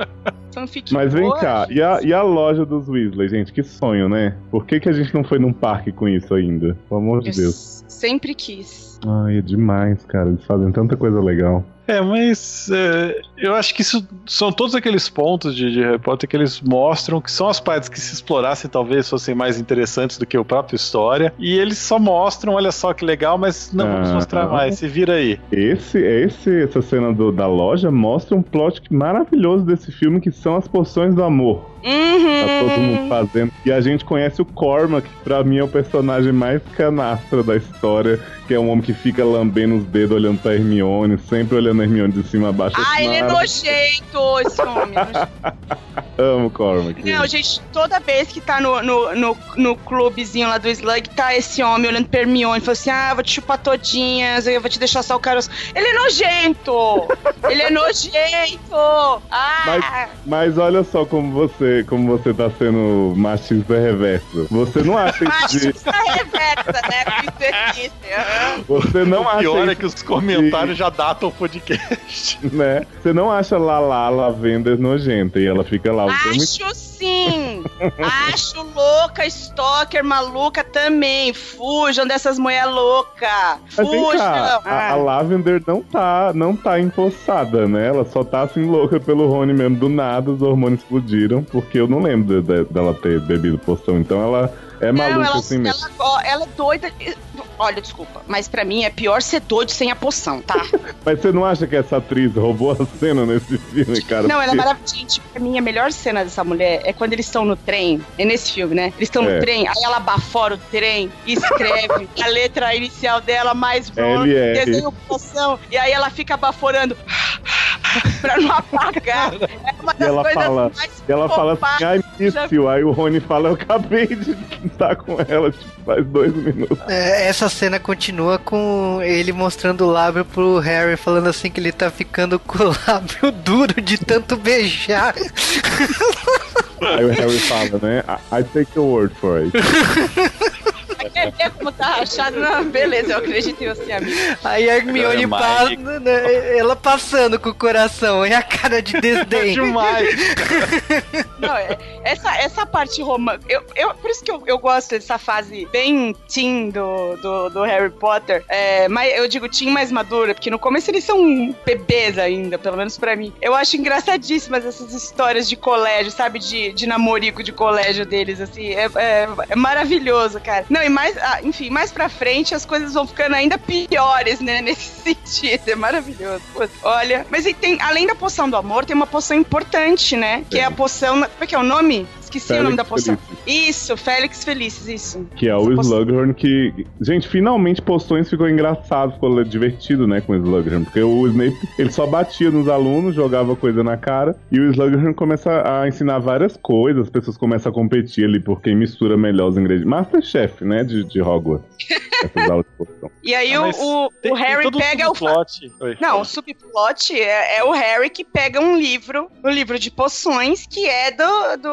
[LAUGHS] Fanfic Mas vem cá, e a, e a loja dos Weasley, gente? Que sonho, né? Por que, que a gente não foi num parque com isso ainda? Pelo amor de Eu Deus. sempre quis. Ai, é demais, cara. Eles fazem tanta coisa legal. É, mas é, eu acho que isso são todos aqueles pontos de, de Harry Potter que eles mostram que são as partes que se explorassem talvez fossem mais interessantes do que a própria história. E eles só mostram, olha só que legal, mas não vamos Ah, mostrar tá. mais. Se vira aí. Esse, esse, essa cena do- da loja mostra um plot maravilhoso desse filme, que são as poções do amor. Tá todo mundo Uhum. fazendo. E a gente conhece o Cormac, que pra mim é o personagem mais canastra da história, que é um homem que fica lambendo os dedos, olhando pra Hermione, sempre olhando a Hermione de cima a baixo. Ah, Acho ele é nojento, esse homem. nojento. [LAUGHS] amo Cormac. Não, gente, toda vez que tá no, no, no, no clubezinho lá do Slug, tá esse homem olhando pra Hermione falou assim: ah, vou te chupar todinhas, eu vou te deixar só o caroço. Ele é nojento! Ele é nojento! [LAUGHS] Ah! Mas, mas olha só como você, como você tá sendo machista reverso. Você não acha isso de, Machista reversa, né? [LAUGHS] Você não o acha pior é que os comentários já datam o podcast. [LAUGHS] né? Você não acha Lala Lavender nojenta e ela fica lá o tempo Acho sim! Acho louca, stalker, maluca também. Fujam dessas mulher louca! Mas vem Fujam! cá, a, a. Lavender não tá, não tá empossada, né? Ela só tá assim louca pelo Rony mesmo. Do nada os hormônios explodiram, porque eu não lembro de- de- dela ter bebido poção. Então ela é maluca Não, ela, assim mesmo. ela, ela é doida. Olha, desculpa, mas pra mim é pior ser doido sem a poção, tá? [LAUGHS] Mas você não acha que essa atriz roubou a cena nesse filme, cara? Não, ela é maravilhosa. Gente, pra mim, a melhor cena dessa mulher é quando eles estão no trem. É nesse filme, né? Eles estão É. no trem, aí ela bafora o trem e escreve [LAUGHS] a letra inicial dela mais LR. desenha o poção, e aí ela fica baforando [LAUGHS] pra não apagar. É uma E das ela coisas fala, mais e ela fala assim, ai, you. Aí o Rony fala, eu acabei de estar com ela, tipo, faz dois minutos. É, essa cena continua com ele mostrando o lábio pro Harry, falando assim que ele tá ficando com o lábio [LAUGHS] duro de tanto beijar. Aí o Harry fala, né? I, I take your word for it. [LAUGHS] Quer ver como tá rachado? Não, beleza, eu acredito em você, amigo. Aí a Hermione É passa, né, ela passando com o coração e a cara de [LAUGHS] desdém. Demais. Não, é- essa, essa parte romântica. Eu, eu, por isso que eu, eu gosto dessa fase bem teen do, do, do Harry Potter. É, mas eu digo teen mais madura, porque no começo eles são bebês ainda, pelo menos pra mim. Eu acho engraçadíssimas essas histórias de colégio, sabe? De, de namorico de colégio deles, assim. É, é, é maravilhoso, cara. Não, e mais, ah, enfim, mais pra frente as coisas vão ficando ainda piores, né? [LAUGHS] Nesse sentido. É maravilhoso. Olha. Mas e tem, além da poção do amor, tem uma poção importante, né? Que é a poção. Como é que é o nome? Esqueci o nome da Félix poção. Isso, Félix Felices, isso. Que é Essa o poção- Slughorn que. Gente, finalmente poções ficou engraçado, ficou divertido, né, com o Slughorn. Porque o Snape, ele só batia nos alunos, jogava coisa na cara. E o Slughorn começa a ensinar várias coisas, as pessoas começam a competir ali por quem mistura melhor os ingredientes. Masterchef, né, de, de Hogwarts. [LAUGHS] Essas aulas de poção. E aí Ah, o, o, Tem- o tem Harry todo pega o. fa- subplot. Oi, Não, o subplot é, é o Harry que pega um livro, um livro de poções, que é do, do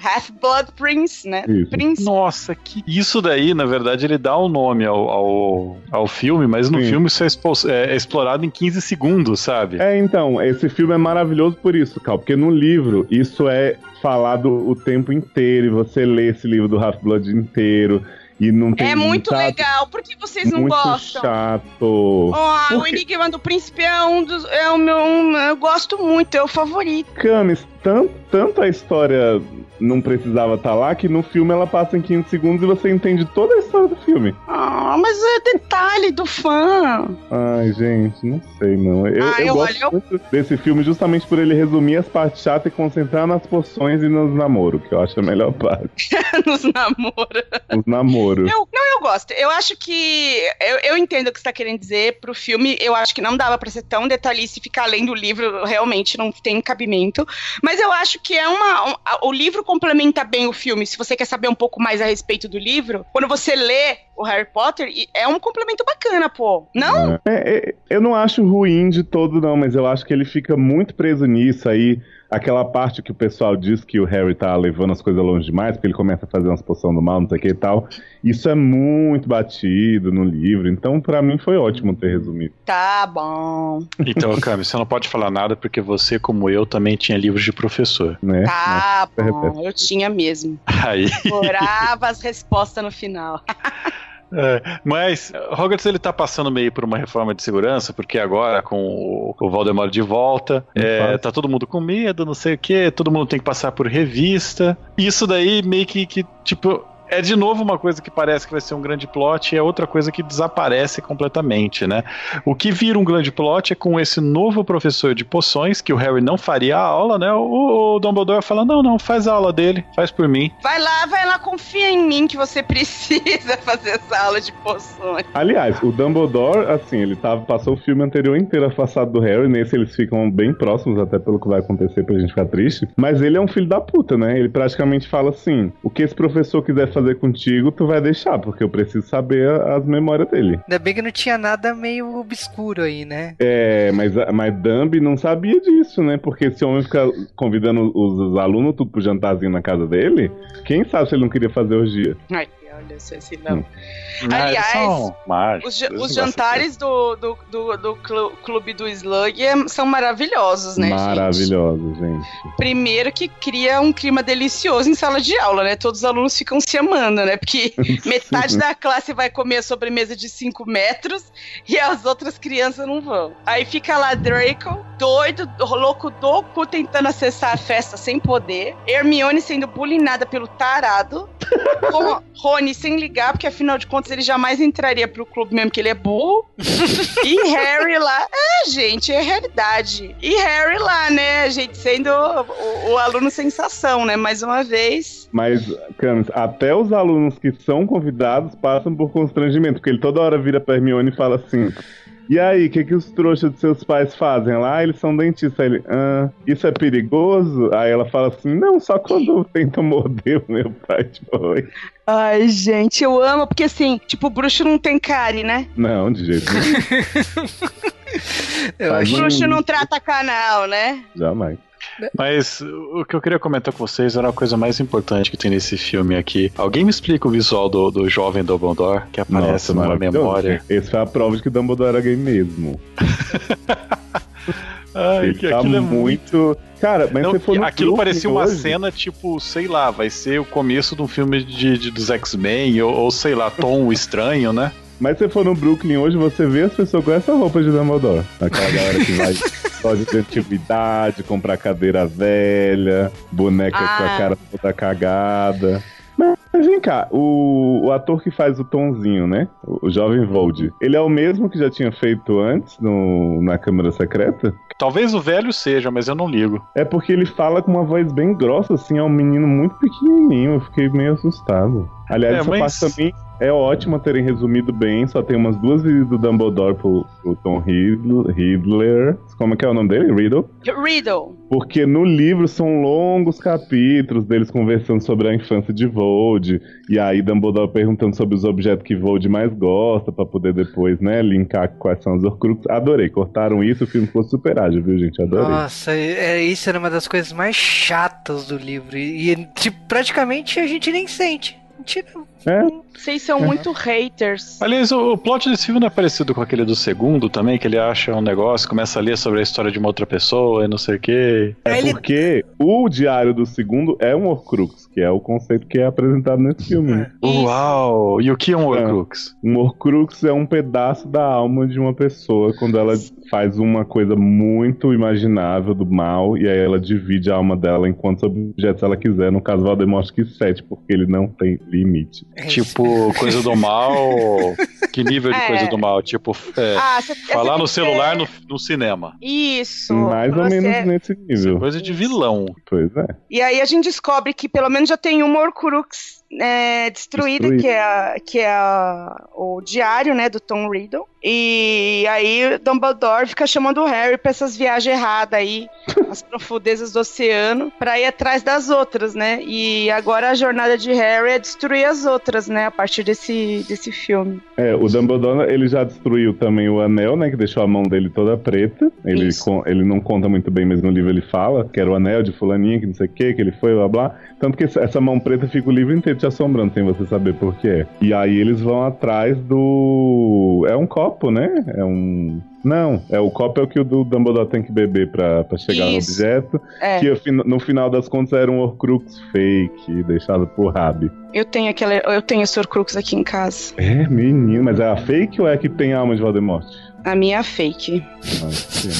Half-Blood Prince, né? Isso. Prince. Nossa, que isso daí, na verdade, ele dá o nome ao, ao, ao filme, mas no Sim. filme isso é, expo- é explorado em 15 segundos, sabe? É, então, esse filme é maravilhoso por isso, Cal, porque no livro isso é falado o tempo inteiro, e você lê esse livro do Half-Blood inteiro, e não tem É muito legal. Por que vocês não muito gostam? chato. Ah, o? Enigma do Príncipe é um dos. É o meu. um- eu gosto muito, é o favorito. Camis, tanto, tanto a história não precisava estar lá, que no filme ela passa em 15 segundos e você entende toda a história do filme. Ah, mas é detalhe do fã. Ai, gente, não sei não. Eu, Ah, eu eu- gosto muito desse filme justamente por ele resumir as partes chatas e concentrar nas poções e nos namoros, que eu acho a melhor parte. [LAUGHS] Nos namoros. Os namoros. Eu, não, eu gosto. Eu acho que. Eu, eu entendo o que você tá querendo dizer. Pro filme, eu acho que não dava pra ser tão detalhista e ficar além do livro. Realmente não tem cabimento. Mas eu acho que é uma. um- o livro complementa bem o filme. Se você quer saber um pouco mais a respeito do livro, quando você lê o Harry Potter, é um complemento bacana, pô. Não? É, é, eu não acho ruim de todo, não, mas eu acho que ele fica muito preso nisso aí. Aquela parte que o pessoal diz que o Harry tá levando as coisas longe demais, porque ele começa a fazer umas poções do mal, não sei o que e tal. Isso é muito batido no livro, então pra mim foi ótimo ter resumido. Tá bom. Então, [LAUGHS] Cami, você não pode falar nada porque você, como eu, também tinha livros de professor. Né? Tá Nossa, bom. Eu tinha mesmo. Aí. Orava as respostas no final. [LAUGHS] É, mas Hogwarts ele tá passando meio por uma reforma de segurança, porque agora com o, o Voldemort de volta, é, tá todo mundo com medo, não sei o que, todo mundo tem que passar por revista. Isso daí meio que, que tipo, é de novo uma coisa que parece que vai ser um grande plot e é outra coisa que desaparece completamente, né? O que vira um grande plot é com esse novo professor de poções, que o Harry não faria a aula, né? O, o Dumbledore fala: não, não, faz a aula dele, faz por mim. Vai lá, vai lá, confia em mim que você [LAUGHS] precisa fazer essa aula de poções. Aliás, o Dumbledore, assim, ele tava, passou o filme anterior inteiro afastado do Harry, nesse eles ficam bem próximos, até pelo que vai acontecer pra gente ficar triste. Mas ele é um filho da puta, né? Ele praticamente fala assim: o que esse professor quiser fazer contigo, tu vai deixar, porque eu preciso saber as memórias dele. Ainda bem que não tinha nada meio obscuro aí, né? É, mas, mas Dumb não sabia disso, né? Porque esse homem fica convidando os, os alunos tudo pro jantarzinho na casa dele. Quem sabe se ele não queria fazer orgia? Ai, olha, se assim não. Hum. Aliás, mágicos, Os, os não jantares do, do, do, do clu- clube do Slug é- são maravilhosos, né, gente? Maravilhoso, gente. Primeiro que cria um clima delicioso em sala de aula, né? Todos os alunos ficam se amando, né? Porque [LAUGHS] metade da classe vai comer a sobremesa de 5 metros e as outras crianças não vão. Aí fica lá Draco, doido, louco do cu, tentando acessar a festa sem poder. Hermione sendo bullyingada pelo tarado. [LAUGHS] Ron- Rony sem ligar, porque afinal de contas ele jamais entraria pro clube mesmo que ele é burro. E Harry lá. É, gente, é realidade. E Harry lá, né, gente, sendo o, o aluno sensação, né? Mais uma vez. Mas, Camis, até os alunos que são convidados passam por constrangimento, porque ele toda hora vira pra Hermione e fala assim. E aí, o que, que os trouxas de seus pais fazem lá? Eles são dentistas. Aí ele, ah, isso é perigoso? Aí ela fala assim, não, só quando tentam morder o meu pai. Tipo, oi. Ai, gente, eu amo, porque assim, tipo, o bruxo não tem cárie, né? Não, de jeito nenhum. [LAUGHS] Um- bruxo não trata canal, né? Jamais. Mas o que eu queria comentar com vocês era a coisa mais importante que tem nesse filme aqui. Alguém me explica o visual do, do jovem Dumbledore que aparece na maravilhoso. memória? Esse foi a prova de que Dumbledore era gay mesmo. [LAUGHS] Ai, que tá aquilo é muito... Cara, mas Não, você for no aquilo parecia uma hoje- cena, tipo, sei lá, vai ser o começo de um filme de, de- dos X-Men, ou, ou, sei lá, Tom o Estranho, né? Mas se você for no Brooklyn hoje, você vê as pessoas com essa roupa de Dumbledore. Aquela galera que vai [LAUGHS] loja de antiguidade, comprar cadeira velha, boneca com a Ah. cara toda cagada. Mas vem cá, o, o ator que faz o Tonzinho, né? O, o jovem Vold, ele é o mesmo que já tinha feito antes no, na Câmara Secreta? Talvez o velho seja, mas eu não ligo. É porque ele fala com uma voz bem grossa, assim, é um menino muito pequenininho. Eu fiquei meio assustado. Aliás, É, essa mas- parte também é ótima terem resumido bem. Só tem umas duas vezes do Dumbledore pro, pro Tom Riddle- Riddler. Como é que é o nome dele? Riddle? Riddle. Porque no livro são longos capítulos deles conversando sobre a infância de Vold. E aí Dumbledore perguntando sobre os objetos que Vold mais gosta, pra poder depois, né, linkar quais são os Horcruxes. Adorei. Cortaram isso, o filme ficou super ágil, viu, gente? Adorei. Nossa, é, isso era uma das coisas mais chatas do livro. E, e, tipo, praticamente a gente nem sente. Não- É? Vocês são muito haters. Aliás, o, o plot desse filme não é parecido com aquele do segundo também, que ele acha um negócio, começa a ler sobre a história de uma outra pessoa e não sei o quê. É porque o diário do segundo é um Horcrux, que é o conceito que é apresentado nesse filme. né? Uau! E o que é um Horcrux? Um Horcrux é um pedaço da alma de uma pessoa quando ela faz uma coisa muito imaginável do mal e aí ela divide a alma dela em quantos objetos ela quiser. No caso, Voldemort quis sete, porque ele não tem limite. Tipo, coisa do mal. [LAUGHS] Que nível de É. coisa do mal? Tipo, é, Ah, cê- falar essa no celular no, no cinema. Isso. Mais ou menos nesse nível. Coisa de vilão. Pois é. E aí a gente descobre que pelo menos já tem uma Horcrux é, que é, a- que é a- o diário, né, do Tom Riddle. E aí Dumbledore fica chamando o Harry pra essas viagens erradas aí, [LAUGHS] as profundezas do oceano, pra ir atrás das outras, né? E agora a jornada de Harry é destruir as outras, né, a partir desse, desse filme. É, o Dumbledore, ele já destruiu também o anel, né? Que deixou a mão dele toda preta. Ele, con- ele não conta muito bem, mas no livro ele fala que era o anel de fulaninha, que não sei o que, que ele foi, blá blá. Tanto que essa mão preta fica o livro inteiro te assombrando, sem você saber por quê. E aí eles vão atrás do... É um copo, né? É um... Não, é o copo é o que o do Dumbledore tem que beber pra, pra chegar Isso. no objeto. É, Que no final das contas era um Horcrux fake, deixado por Rabi. eu tenho aquela, eu tenho esse Horcrux aqui em casa. É, menino, mas é a fake ou é a que tem a alma de Voldemort? A minha é fake. Ah, sim.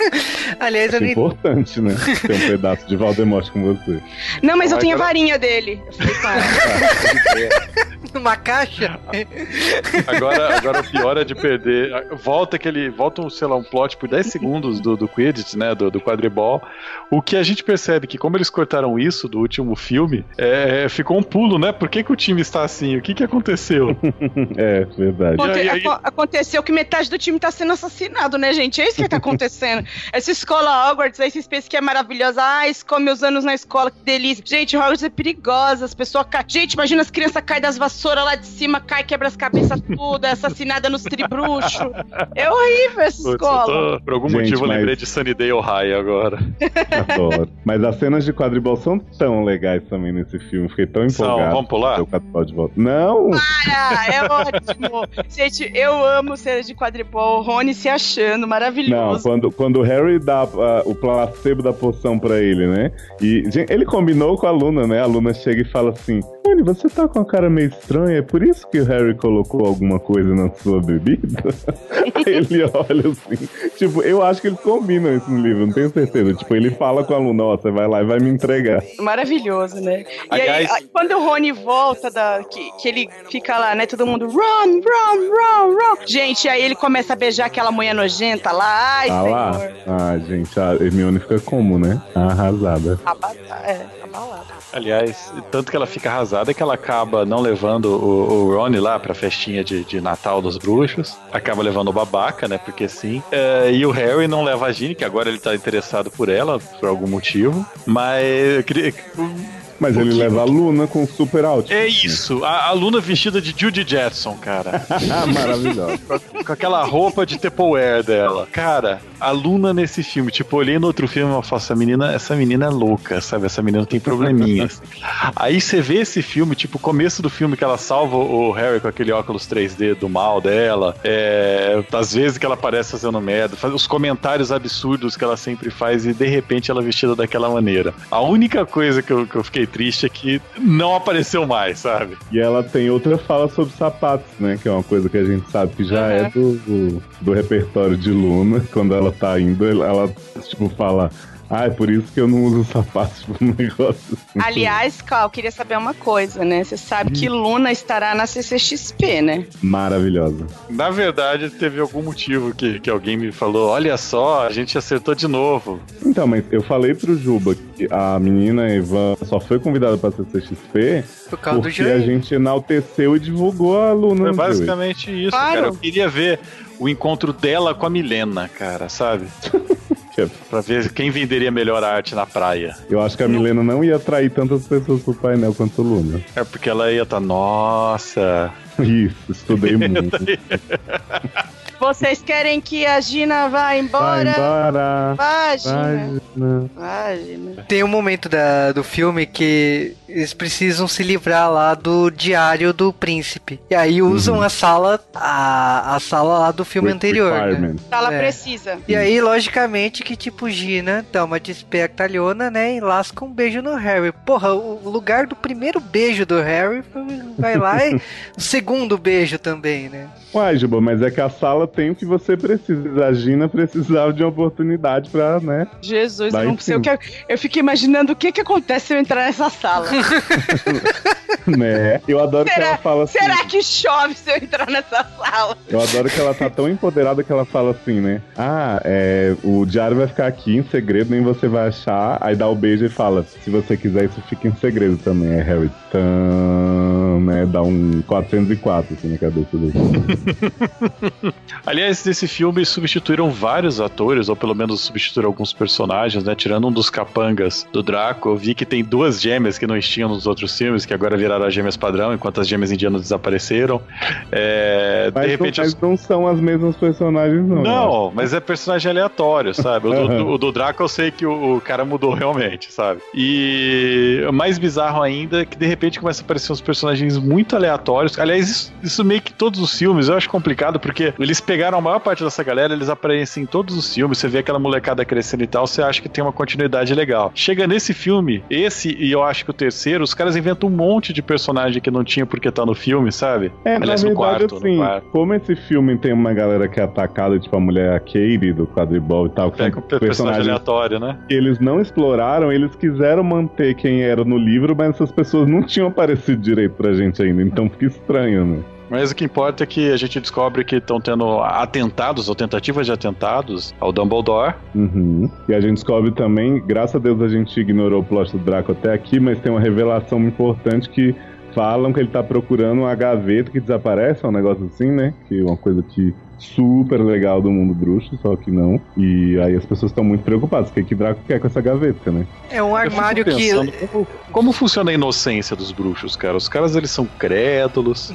[LAUGHS] Aliás, eu É nem... importante, né? Ter um pedaço de Valdemort com você. Não, mas eu Vai, tenho a varinha dele. Eu falei, para. [LAUGHS] [LAUGHS] numa caixa. Agora, [LAUGHS] agora o pior é de perder. Volta aquele. Volta, um, sei lá, um plot por 10 segundos do, do Quidditch, né? Do, do quadribol. O que a gente percebe que, como eles cortaram isso do último filme, é, ficou um pulo, né? Por que, que o time está assim? O que, que aconteceu? [LAUGHS] É, verdade. Aconte- aí- aco- aconteceu que metade do time tá sendo assassinado, né, gente? É isso que tá acontecendo. Essa escola Hogwarts, aí vocês pensam que é maravilhosa. Ah, escolhe meus anos na escola, que delícia. Gente, Hogwarts é perigosa, as pessoas caem. Gente, imagina as crianças caem das vassouras lá de cima, cai, quebra as cabeças tudo, é assassinada nos tribruxos. É horrível essa Putz, eu escola. tô- por algum Gente, motivo eu mas- lembrei de Sunnydale High agora. Adoro. Mas as cenas de quadribol são tão legais também nesse filme. Fiquei tão São, empolgado. vamos pular? Ter O quadribol de volta. Não! Ah, é ótimo. Gente, eu amo cena de quadribol. Rony se achando, Não, maravilhoso. quando, quando o Harry dá ah, o placebo da poção pra ele, né? E gente, ele combinou com a Luna, né? A Luna chega e fala assim: Rony, você tá com a cara meio estranha, é por isso que o Harry colocou alguma coisa na sua bebida? [LAUGHS] Aí ele olha assim. Tipo, eu acho que eles combinam isso no livro, não tenho certeza. Tipo, ele fala com a Luna: Ó, você vai lá e vai me entregar. Maravilhoso, né? E aí, aí, quando o Rony volta, da, que, que ele fica lá, né? Todo mundo, run, run, run, run. Gente, aí ele começa a beijar aquela mulher nojenta lá. Ai, Ah lá? senhor. Ah, gente, a Hermione fica como, né? Arrasada. Abata- É, Aliás, tanto que ela fica arrasada que ela acaba não levando o, o Ron lá pra festinha de, de Natal dos bruxos. Acaba levando o babaca, né? Porque sim. É, e o Harry não leva a Ginny, que agora ele tá interessado por ela, por algum motivo. Mas eu queria. Mas ele leva a Luna com super alto. É isso, a, a Luna vestida de Judy Jetson, cara. [LAUGHS] Maravilhosa. com aquela roupa de Tupperware dela. Cara, a Luna nesse filme, tipo, olhei no outro filme e falo, essa menina, essa menina é louca, sabe? Essa menina tem probleminhas. [LAUGHS] Aí você vê esse filme, tipo, o começo do filme que ela salva o Harry com aquele óculos 3D do mal dela, é, às vezes que ela aparece fazendo merda, faz os comentários absurdos que ela sempre faz e de repente ela é vestida daquela maneira. A única coisa que eu, que eu fiquei triste é que não apareceu mais, sabe? E ela tem outra fala sobre sapatos, né? Que é uma coisa que a gente sabe que já é do, do, do repertório de Luna. Quando ela tá indo, ela, tipo, fala. Ah, é por isso que eu não uso sapatos [LAUGHS] um negócio assim. Aliás, Cal, eu queria saber uma coisa, né? Você sabe que Luna estará na CCXP, né? Maravilhosa. Na verdade, teve algum motivo que, que alguém me falou: olha só, a gente acertou de novo. Então, mas eu falei pro Juba que a menina Ivan só foi convidada pra CCXP Por causa do porque a Joey. gente enalteceu e divulgou a Luna. No basicamente isso, Claro. cara. Eu queria ver o encontro dela com a Milena, cara, sabe? [LAUGHS] Joey. Pra ver quem venderia melhor arte na praia. Eu acho que a Milena não ia atrair tantas pessoas pro painel quanto a Luna. É porque ela ia estar, nossa. [LAUGHS] Isso, estudei [LAUGHS] muito. Vocês querem que a Gina vá Vai embora? embora. Vai, Gina. Vai, Vai, Gina. Tem um momento da, do filme que eles precisam se livrar lá do diário do príncipe. E aí usam a sala, a, a sala lá do filme anterior. Né? Ela É. precisa. E aí, logicamente, que tipo, Gina dá uma despertalhona, né? E lasca um beijo no Harry. Porra, o lugar do primeiro beijo do Harry vai lá e [LAUGHS] o segundo beijo também, né? Uai, Juba, mas é que a sala tem o que você precisa. A Gina precisava de uma oportunidade pra, né? Jesus, eu não sei o cima. que. Eu fico imaginando o que que acontece se eu entrar nessa sala. [LAUGHS] [LAUGHS] né? Eu adoro que ela será, fala assim. será que chove se eu entrar nessa sala? Eu adoro que ela tá tão empoderada que ela fala assim, né? Ah, é, o diário vai ficar aqui em segredo, nem você vai achar. Aí dá o beijo e fala: se você quiser, isso fica em segredo também. É Harry. Tã, né? Dá um 404 assim na cabeça dele. [LAUGHS] Aliás, nesse filme substituíram vários atores, ou pelo menos substituíram alguns personagens, né? Tirando um dos capangas do Draco, eu vi que tem duas gêmeas que não tinham nos outros filmes, que agora viraram as gêmeas padrão, enquanto as gêmeas indianas desapareceram. É, Mas, de repente. mas não são as mesmas personagens, não. né? Não, mas é personagem aleatório, sabe? O do, do- o do Draco eu sei que o, o cara mudou realmente, sabe? E o mais bizarro ainda é que de repente começa a aparecer uns personagens muito aleatórios. Aliás, isso, isso meio que todos os filmes eu acho complicado, porque eles pegaram a maior parte dessa galera, eles aparecem em todos os filmes, você vê aquela molecada crescendo e tal, você acha que tem uma continuidade legal. Chega nesse filme, esse e eu acho que o terceiro terceiro, os caras inventam um monte de personagem que não tinha porque tá no filme, sabe? É, Aliás, na no verdade, quarto, assim, quarto. como esse filme tem uma galera que é atacada, tipo a mulher a Katie do quadribol e tal, que Pega são o personagem aleatório, né? que eles não exploraram, eles quiseram manter quem era no livro, mas essas pessoas não tinham aparecido direito pra gente ainda, então fica estranho, né? Mas o que importa é que a gente descobre que estão tendo atentados ou tentativas de atentados ao Dumbledore. Uhum. E a gente descobre também, graças a Deus a gente ignorou o plot do Draco até aqui, mas tem uma revelação importante que falam que ele tá procurando uma gaveta que desaparece, um negócio assim, né? Que é uma coisa que super legal do mundo bruxo, só que não. E aí as pessoas estão muito preocupadas, porque que Draco quer com essa gaveta, né? É um armário que. Como, como funciona a inocência dos bruxos, cara? Os caras, eles são crédulos.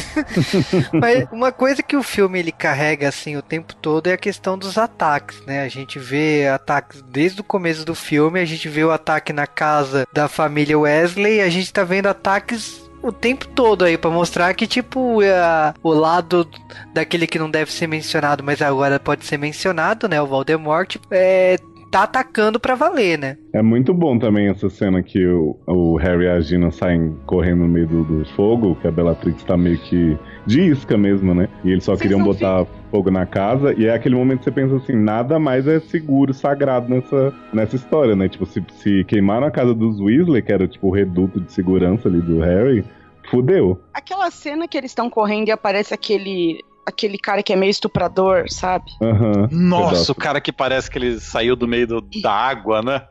[LAUGHS] Mas uma coisa que o filme ele carrega assim o tempo todo é a questão dos ataques, né? A gente vê ataques desde o começo do filme, a gente vê o ataque na casa da família Wesley, a gente tá vendo ataques o tempo todo aí pra mostrar que tipo a- o lado daquele que não deve ser mencionado, mas agora pode ser mencionado, né? O Voldemort é tá atacando pra valer, né? É muito bom também essa cena que o, o Harry e a Gina saem correndo no meio do, do fogo, que a Bellatrix tá meio que de isca mesmo, né? E eles só Vocês queriam botar fogo na casa, e é aquele momento que você pensa assim, nada mais é seguro, sagrado nessa, nessa história, né? Tipo, se, se queimaram a casa dos Weasley, que era tipo o reduto de segurança ali do Harry, fudeu. Aquela cena que eles estão correndo e aparece aquele aquele cara que é meio estuprador, sabe? Aham. Nossa, Pedaço. o cara que parece que ele saiu do meio do- da água, né?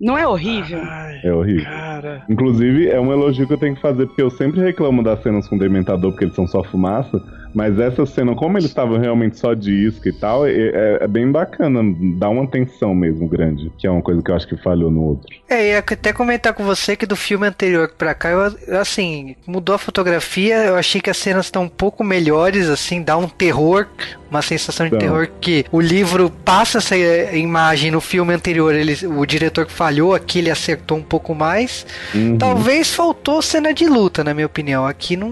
Não é horrível? É horrível. Cara. Inclusive, é um elogio que eu tenho que fazer, porque eu sempre reclamo das cenas com Dementador, porque eles são só fumaça. Mas essa cena, como eles estavam realmente só de isca e tal, é, é- é bem bacana. Dá uma tensão mesmo grande, que é uma coisa que eu acho que falhou no outro. É, ia até comentar com você que do filme anterior pra cá, eu, assim, mudou a fotografia, eu achei que as cenas estão um pouco melhores, assim, dá um terror, uma sensação de Dá. terror que o livro passa essa imagem no filme anterior, ele, o diretor que falhou, aqui ele acertou um pouco mais. Uhum. Talvez faltou cena de luta, na minha opinião. Aqui não,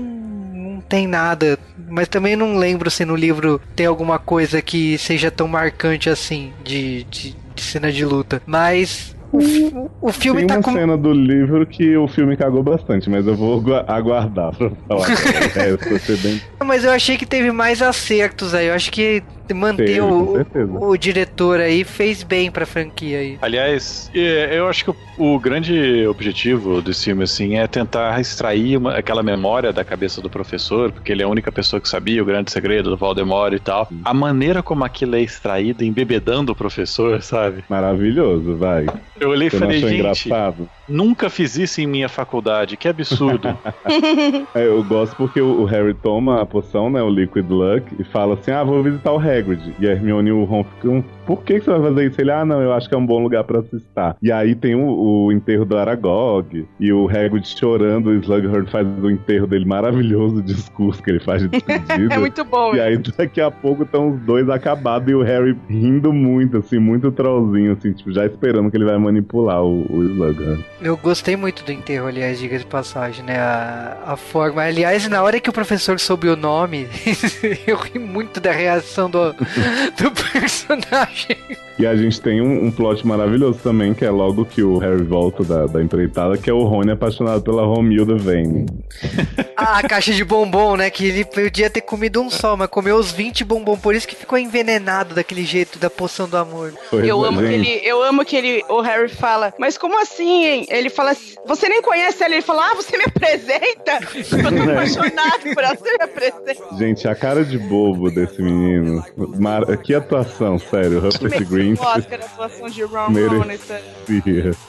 não tem nada. Mas também não lembro se no livro tem alguma coisa que seja tão marcante assim de, de, de cena de luta. Mas o, o filme Tem tá uma com. cena do livro que o filme cagou bastante, mas eu vou agua- aguardar pra falar. [LAUGHS] é, bem... Mas eu achei que teve mais acertos aí. Eu acho que manter o, o diretor aí fez bem pra franquia aí. Aliás, eu acho que o, o grande objetivo desse filme, assim, é tentar extrair uma- aquela memória da cabeça do professor, porque ele é a única pessoa que sabia o grande segredo do Voldemort e tal. A maneira como aquilo é extraído, embebedando o professor, sabe? Maravilhoso, vai. Eu olhei e falei, gente, engraçado? nunca fiz isso em minha faculdade, que absurdo. [LAUGHS] [LAUGHS] É, eu gosto porque o o Harry toma a poção, né, o Liquid Luck, e fala assim, ah, vou visitar o Hagrid. E a Hermione e o Ron ficam, por que, que você vai fazer isso? Ele, ah, não, eu acho que é um bom lugar pra se estar. E aí tem o, o enterro do Aragog, e o Hagrid chorando, o Slughorn faz o enterro dele maravilhoso, o discurso que ele faz de [LAUGHS] despedida. É muito bom. E aí daqui a pouco estão os dois acabados e o Harry rindo muito, assim, muito trollzinho, assim, tipo, já esperando que ele vai manipular o, o Slughorn. Eu gostei muito do enterro, aliás, diga de passagem, né? A, a forma. Aliás, na hora que o professor soube o nome, [LAUGHS] eu ri muito da reação do, do [LAUGHS] personagem. watching. E a gente tem um, um plot maravilhoso também, que é logo que o Harry volta da, da empreitada, que é o Rony apaixonado pela Romilda Vane. [LAUGHS] Ah, a caixa de bombom, né? Que ele podia ter comido um só, mas comeu os 20 bombom, por isso que ficou envenenado daquele jeito da poção do amor. Pois Eu é, amo, que gente. ele, eu amo que ele, o Harry fala, mas como assim, hein? Ele fala, assim, você nem conhece ela. Ele fala, ah, você me apresenta? [LAUGHS] Eu tô apaixonado por ela, você me apresenta. Gente, a cara de bobo desse menino. Mar... Que atuação, sério. Rupert Green. O Oscar, a atuação de Ron Mere- Ron, isso é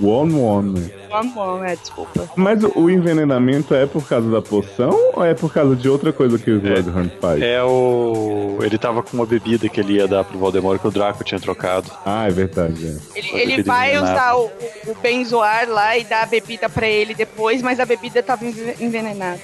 One One? Ron Ron, é, desculpa. Mas o- envenenamento é por causa da poção ou é por causa de outra coisa que o Slughorn faz? é o. Ele tava com uma bebida que ele ia dar pro Voldemort que o Draco tinha trocado. Ah, é verdade. é. Ele, ele vai usar o, o benzoar lá e dar a bebida pra ele depois, mas a bebida tava enve- envenenada.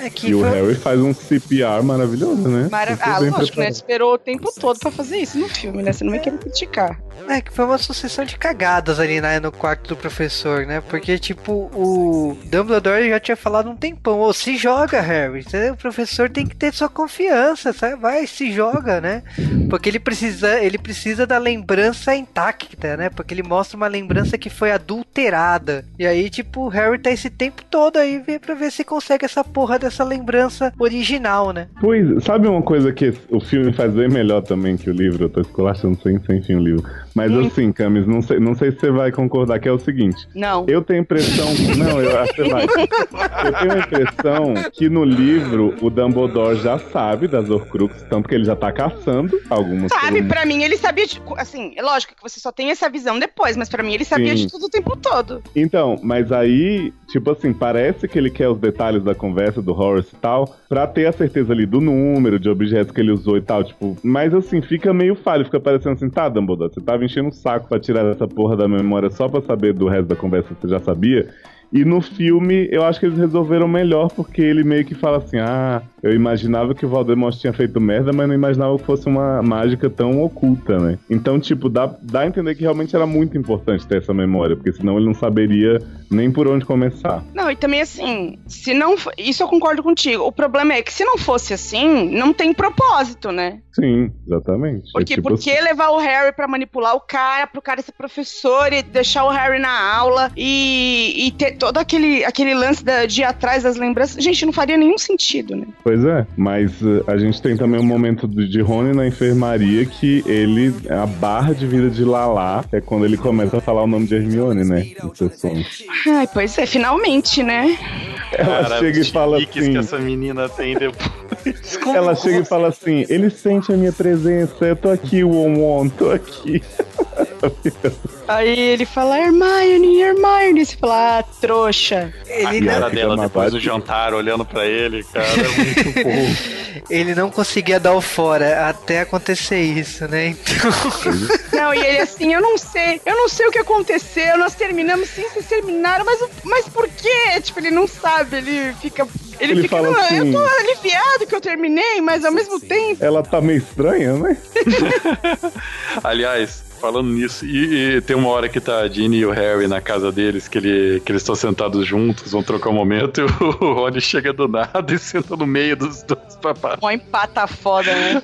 É que E o foi- Harry faz um CPR maravilhoso, né? Mara... Super Ah, lógico, né? Esperou o tempo todo pra fazer isso no filme, né? Você não vai querer criticar. É que foi uma sucessão de cagadas ali né, no quarto do professor, né? Porque, tipo, o Dumbledore já tinha falado um tempão, ô, se joga, Harry. O professor tem que ter sua confiança, sabe? Vai, se joga, né? Porque ele precisa, ele precisa da lembrança intacta, né? Porque ele mostra uma lembrança que foi adulterada. E aí, tipo, o Harry tá esse tempo todo aí pra ver se consegue essa porra dessa lembrança original, né? Pois, sabe uma coisa que o filme faz bem melhor também que o livro? Eu tô esculachando sem, sem fim o livro. Mas assim, Camis, não sei, não sei se você vai concordar que é o seguinte. Não. Eu tenho a impressão. Não, eu acho que você vai. Eu tenho a impressão que no livro o Dumbledore já sabe das Horcruxes, tanto que ele já tá caçando algumas Sabe, pra mim ele sabia de. Assim, é lógico que você só tem essa visão depois, mas pra mim ele sabia Sim. de tudo o tempo todo. Então, mas aí, tipo assim, parece que ele quer os detalhes da conversa do Horace e tal, pra ter a certeza ali do número, de objetos que ele usou e tal, tipo, mas assim, fica meio falho, fica parecendo assim, tá, Dumbledore, você tava enchendo o saco pra tirar essa porra da memória só pra saber do resto da conversa que você já sabia. E no filme, eu acho que eles resolveram melhor, porque ele meio que fala assim: ah, eu imaginava que o Voldemort tinha feito merda, mas não imaginava que fosse uma mágica tão oculta, né? Então, tipo, dá, dá a entender que realmente era muito importante ter essa memória, porque senão ele não saberia nem por onde começar. Não, e também assim, se não. Isso eu concordo contigo. O problema é que se não fosse assim, não tem propósito, né? Sim, exatamente. Porque é tipo por que assim, levar o Harry pra manipular o cara, pro cara ser professor e deixar o Harry na aula e, e ter todo aquele, aquele lance da- de ir atrás das lembranças? Gente, não faria nenhum sentido, né? Pois é, mas uh, a gente tem também um momento de de Rony na enfermaria que ele, a barra de vida de Lala, é quando ele começa a falar o nome de Hermione, né? Nos seus sonhos. Ai, pois é, finalmente, né? Ela Cara, chega e fala assim. que essa menina tem depois. [LAUGHS] Como Ela chega e fala assim: ele sente a minha presença, eu tô aqui, Won Won, tô aqui. [LAUGHS] Aí ele fala, Hermione, Hermione. Você fala, ah, trouxa. A Ele cara não, dela depois do jantar, olhando pra ele, cara, é muito [LAUGHS] burro. ele não conseguia dar o fora até acontecer isso, né? Então. Não, e ele assim, eu não sei, eu não sei o que aconteceu, nós terminamos sim, vocês terminaram, mas, mas por quê? Tipo, ele não sabe, ele fica. Ele, Ele fica, fala "Não, assim- eu tô aliviado que eu terminei, mas ao mesmo tempo. Ela tá meio estranha, né? [LAUGHS] [LAUGHS] Aliás, falando nisso, e, e tem uma hora que tá a Ginny e o Harry na casa deles, que, ele, que eles estão sentados juntos, vão trocar um momento, [LAUGHS] e o Rony chega do nada [LAUGHS] e senta no meio dos dois papás. Mó empata foda, né?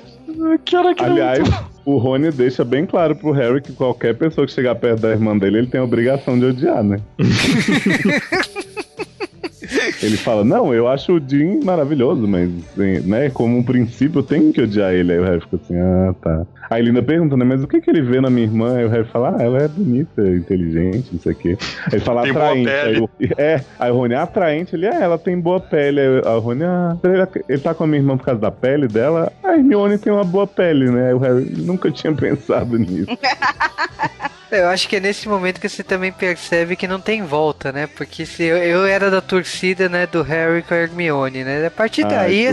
Que hora que é Aliás, o Rony deixa bem claro pro Harry que qualquer pessoa que chegar perto da irmã dele, ele tem a obrigação de odiar, né? [LAUGHS] Ele fala, não, eu acho o Jim maravilhoso, mas, né, como um princípio eu tenho que odiar ele. Aí o Harry fica assim, ah, tá. Aí Linda pergunta, né, mas o que que ele vê na minha irmã? Aí o Harry fala, ah, ela é bonita, inteligente, não sei o quê. Aí ele fala Tem boa atraente. pele. Aí o, é, aí o Rony, "Ah, atraente, ele, é, ela tem boa pele. Aí o Rony, ah, ele, ele tá com a minha irmã por causa da pele dela? A Hermione tem uma boa pele, né? Aí o Harry nunca tinha pensado nisso. [LAUGHS] Eu acho que é nesse momento que você também percebe que não tem volta, né? Porque se eu, eu era da torcida, né, do Harry com a Hermione, né? A partir Ah, daí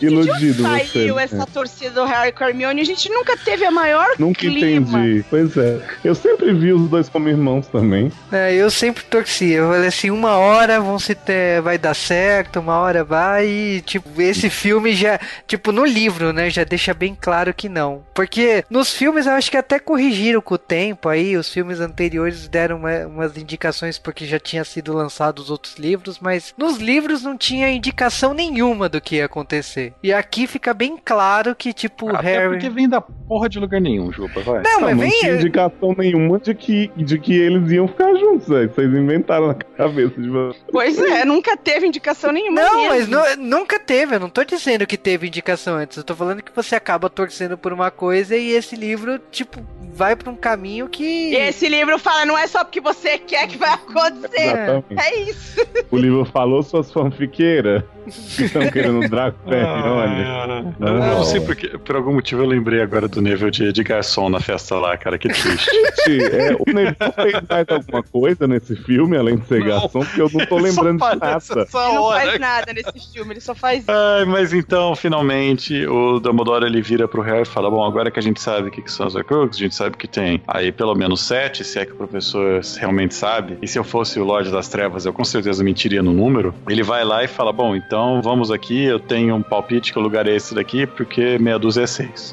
você. Iludido você. Saiu né? essa torcida do Harry com a Hermione, a gente nunca teve a maior Nunca clima. entendi. Pois é. Eu sempre vi os dois como irmãos também. É, eu sempre torcia. Eu falei assim, uma hora vão se ter, vai dar certo, uma hora vai e, tipo, esse filme já, tipo, no livro, né, já deixa bem claro que não. Porque nos filmes eu acho que até corrigiram com o tempo aí, os filmes anteriores deram uma- umas indicações porque já tinha sido lançados os outros livros, mas nos livros não tinha indicação nenhuma do que ia acontecer. E aqui fica bem claro que, tipo, o Até Harry... porque vem da porra de lugar nenhum, Juba, vai. Não, Não, mas não vem... tinha indicação nenhuma de que, de que eles iam ficar juntos, velho. Vocês inventaram na cabeça de vocês. Pois é, nunca teve indicação nenhuma. Não, mas nu- nunca teve. Eu não tô dizendo que teve indicação antes. Eu tô falando que você acaba torcendo por uma coisa e esse livro, tipo, vai pra um caminho que. E esse livro fala, não é só porque você quer que vai acontecer. Exatamente. É isso. O livro falou suas fanfiqueiras que estão querendo o Draco Ah, Hermione. Eu Não. não sei porque, por algum motivo eu lembrei agora do nível de, de garçom na festa lá, cara, que triste. [LAUGHS] Gente, é, o Neville fez mais alguma coisa nesse filme, além de ser Não. garçom, porque eu não tô lembrando de nada. Ele não hora. faz nada nesse filme, ele só faz. Ai, mas então, finalmente, o Dumbledore ele vira pro Harry e fala: Bom, agora que a gente sabe o que, que são as Horcruxes, a gente sabe que tem aí pelo menos sete, se é que o professor realmente sabe. E se eu fosse o Lorde das Trevas, eu com certeza mentiria no número. Ele vai lá e fala: Bom, então então vamos aqui, eu tenho um palpite que o lugar é esse daqui, porque meia dúzia é seis.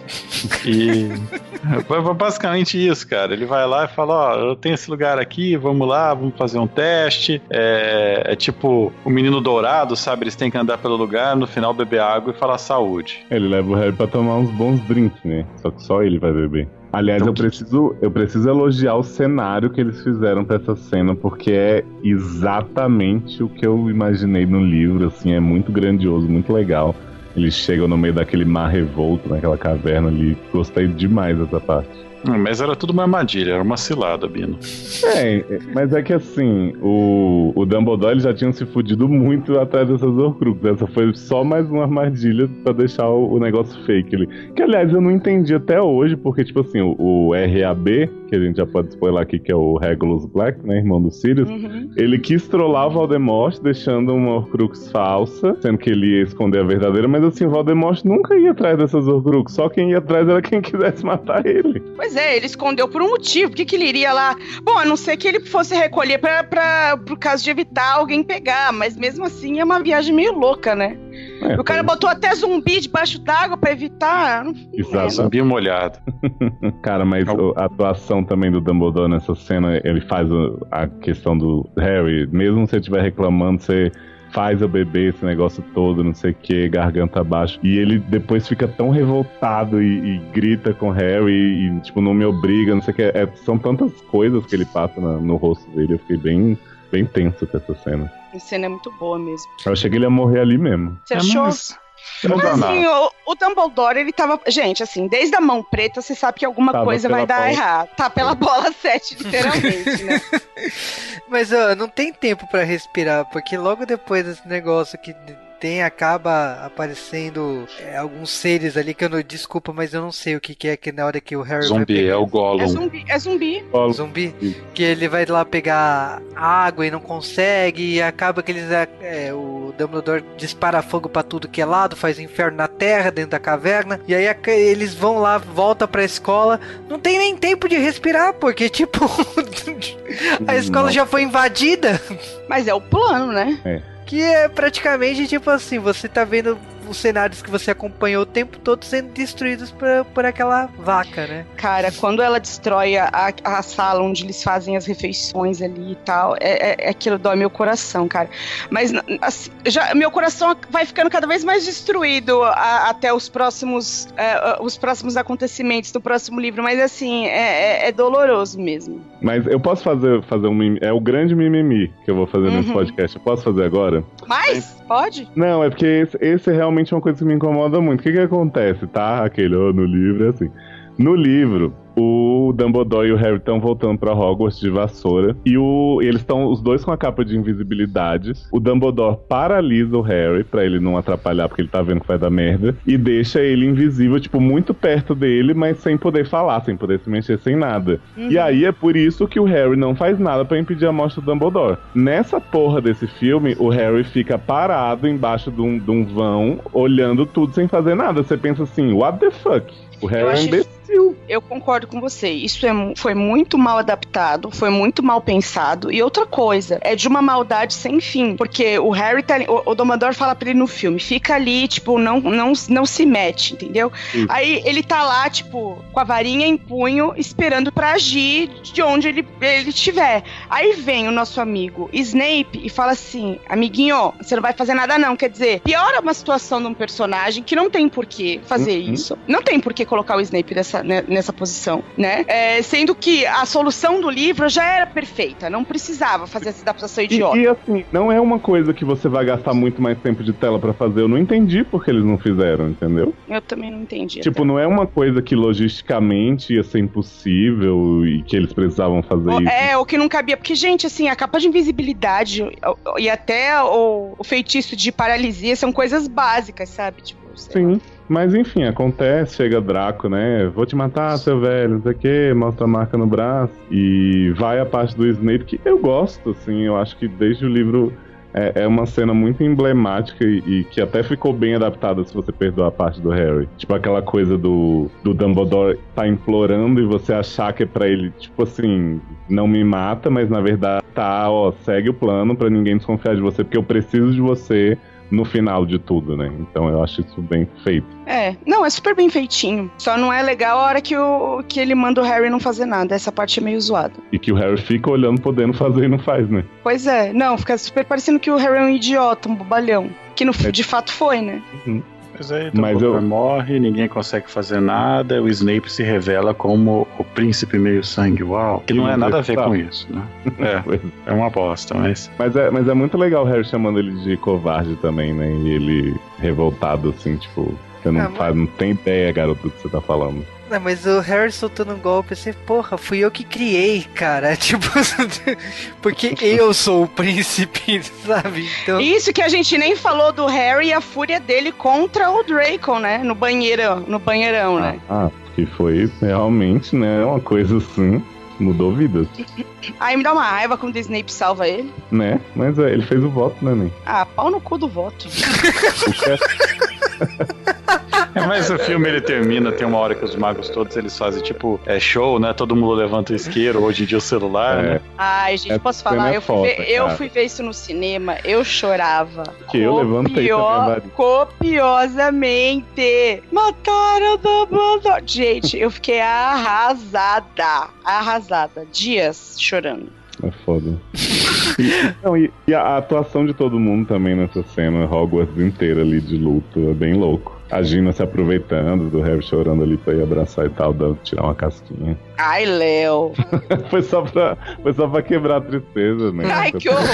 E foi [LAUGHS] basicamente isso, cara. Ele vai lá e fala, ó, eu tenho esse lugar aqui, vamos lá, vamos fazer um teste. É, é tipo o menino dourado, sabe? Eles têm que andar pelo lugar, no final beber água e falar saúde. Ele leva o Harry pra tomar uns bons drinks, né? Só que só ele vai beber. Aliás, Então, eu preciso, eu preciso elogiar o cenário que eles fizeram pra essa cena, porque é exatamente o que eu imaginei no livro, assim, é muito grandioso, muito legal. Eles chegam no meio daquele mar revolto, naquela caverna ali. Gostei demais dessa parte. Mas era tudo uma armadilha, era uma cilada, Bino. É, mas é que assim, o, o Dumbledore já tinha se fudido muito atrás dessas Horcruxes. Essa foi só mais uma armadilha pra deixar o, o negócio fake ali. Que aliás eu não entendi até hoje, porque tipo assim, o, o RAB, que a gente já pode spoiler aqui, que é o Regulus Black, né, irmão do Sirius, ele quis trollar o Voldemort deixando uma Horcrux falsa, sendo que ele ia esconder a verdadeira, mas assim, o Voldemort nunca ia atrás dessas Horcrux, só quem ia atrás era quem quisesse matar ele. Pois é, ele escondeu por um motivo. Por que, que ele iria lá? Bom, a não ser que ele fosse recolher pra, pra, por caso de evitar alguém pegar, mas mesmo assim é uma viagem meio louca, né? É, o cara botou até zumbi debaixo d'água pra evitar. Exato. Zumbi molhado. [LAUGHS] Cara, mas o- a atuação também do Dumbledore nessa cena, ele faz o- a questão do Harry, mesmo se você estiver reclamando, você faz eu beber esse negócio todo, não sei o que, garganta abaixo. E ele depois fica tão revoltado e, e grita com o Harry e, tipo, não me obriga, não sei o que. É, são tantas coisas que ele passa na- no rosto dele, eu fiquei bem, bem tenso com essa cena. A cena é muito boa mesmo. Eu achei que ele ia morrer ali mesmo. Você achou? Não dá Mas nada. assim, o, o Dumbledore, ele tava. Gente, assim, desde a mão preta, você sabe que alguma Tava coisa vai dar bola. errado. Tá pela bola 7, literalmente, né? [LAUGHS] Mas ó, não tem tempo pra respirar, porque logo depois desse negócio que tem, acaba aparecendo é, alguns seres ali que eu não. Desculpa, mas eu não sei o que, que é que na hora que o Harry vai Zumbi, pegar- é o Gollum. É zumbi, é zumbi. Zumbi, que ele vai lá pegar água e não consegue, e acaba que eles. é, o Dumbledore dispara fogo pra tudo que é lado, faz inferno na terra, dentro da caverna, e aí a- eles vão lá, volta pra escola, não tem nem tempo de respirar, porque, [LAUGHS] tipo, a escola Não. já foi invadida. Mas é o plano, né? É. Que é praticamente tipo assim, você tá vendo os cenários que você acompanhou o tempo todo sendo destruídos por, por aquela vaca, né? Cara, quando ela destrói a, a sala onde eles fazem as refeições ali e tal, é, é, é aquilo dói meu coração, cara. Mas assim, já, meu coração vai ficando cada vez mais destruído a- até os próximos, é, os próximos acontecimentos do próximo livro. Mas assim, é, é- é doloroso mesmo. Mas eu posso fazer, fazer um mimimi. É o grande mimimi que eu vou fazer nesse Uhum. podcast. Eu posso fazer agora? Mas, pode? Não, é porque esse, esse é realmente uma coisa que me incomoda muito. O que que acontece, tá? Aquele, oh, no livro é assim. No livro, o Dumbledore e o Harry estão voltando pra Hogwarts de vassoura. E o, eles estão os dois com a capa de invisibilidade. O Dumbledore paralisa o Harry pra ele não atrapalhar, porque ele tá vendo que vai dar merda. E deixa ele invisível, tipo, muito perto dele, mas sem poder falar, sem poder se mexer, sem nada. E aí é por isso que o Harry não faz nada pra impedir a morte do Dumbledore. Nessa porra desse filme, o Harry fica parado embaixo de um, de um vão, olhando tudo sem fazer nada. Você pensa assim, what the fuck? O Harry é um acho Eu concordo com você. Isso é foi muito mal adaptado, foi muito mal pensado. E outra coisa, é de uma maldade sem fim. Porque o Harry tá o, o Dumbledore fala pra ele no filme, fica ali, tipo, não, não, não se mete, entendeu? Isso. Aí ele tá lá, tipo, com a varinha em punho, esperando pra agir de onde ele, ele estiver. Aí vem o nosso amigo Snape e fala assim: amiguinho, você não vai fazer nada, não. Quer dizer, piora uma situação de um personagem que não tem por que fazer Uhum. isso. Não tem por que colocar o Snape nessa, né, nessa posição, né? É, sendo que a solução do livro já era perfeita, não precisava fazer essa adaptação E, idiota. e, assim, não é uma coisa que você vai gastar muito mais tempo de tela pra fazer. Eu não entendi porque eles não fizeram, entendeu? Eu também não entendi. Tipo, não é uma coisa que logisticamente ia ser impossível e que eles precisavam fazer O- isso. É, o que não cabia. Porque, gente, assim, a capa de invisibilidade e até o, o feitiço de paralisia são coisas básicas, sabe? Tipo, sei lá. Mas enfim, acontece, chega Draco, né? Vou te matar, seu velho, não sei o que, mostra a marca no braço. E vai a parte do Snape, que eu gosto, assim, eu acho que desde o livro é, é uma cena muito emblemática e, e que até ficou bem adaptada se você perdoar a parte do Harry. Tipo aquela coisa do, do Dumbledore tá implorando e você achar que é pra ele, tipo assim, não me mata, mas na verdade tá, ó, segue o plano pra ninguém desconfiar de você, porque eu preciso de você no final de tudo, né? Então eu acho isso bem feito. É, não, é super bem feitinho. Só não é legal a hora que, o, que ele manda o Harry não fazer nada. Essa parte é meio zoada. E que o Harry fica olhando, podendo fazer e não faz, né? Pois é, não, fica super parecendo que o Harry é um idiota, um bobalhão. Que no, de fato foi, né? Mas aí Mas Dumbledore eu- morre, ninguém consegue fazer nada, o Snape se revela como o príncipe meio-sangue. Uau! Que não é nada a ver com isso, né? [LAUGHS] É, é uma bosta, mas. Mas é, mas é muito legal o Harry chamando ele de covarde também, né? E ele revoltado, assim, tipo, você não, Ah, mas- faz, não tem ideia, garoto, do que você tá falando. Não, mas o Harry soltando um golpe assim, porra, fui eu que criei, cara. [LAUGHS] Tipo, porque eu sou o príncipe, [LAUGHS] sabe? Então. Isso que a gente nem falou do Harry e a fúria dele contra o Draco, né? No banheirão, no banheirão, né? Ah, que foi realmente, né? Uma coisa assim, mudou vidas, Aí me dá uma raiva quando o Snape salva ele. né? Mas é, ele fez o voto, né, Nen? Ah, pau no cu do voto. [LAUGHS] É, mas o filme ele termina, tem uma hora que os magos todos eles fazem tipo é show, né? Todo mundo levanta o isqueiro, hoje em dia o celular, né? Ai, gente, Essa posso falar? é eu, fui foda, ver, eu fui ver isso no cinema, eu chorava. Que eu levantei também, Mari. Copiosamente. Mataram o Dumbledore. Gente, eu fiquei arrasada. Arrasada. Dias chorando. É foda. [LAUGHS] Não, e, e a atuação de todo mundo também nessa cena, Hogwarts inteira ali de luto, é bem louco. A Gina se aproveitando do Harry chorando ali pra ir abraçar e tal, dando, tirar uma casquinha. Ai, Léo. [LAUGHS] foi, só pra, foi só pra quebrar a tristeza, né? Ai, que horror.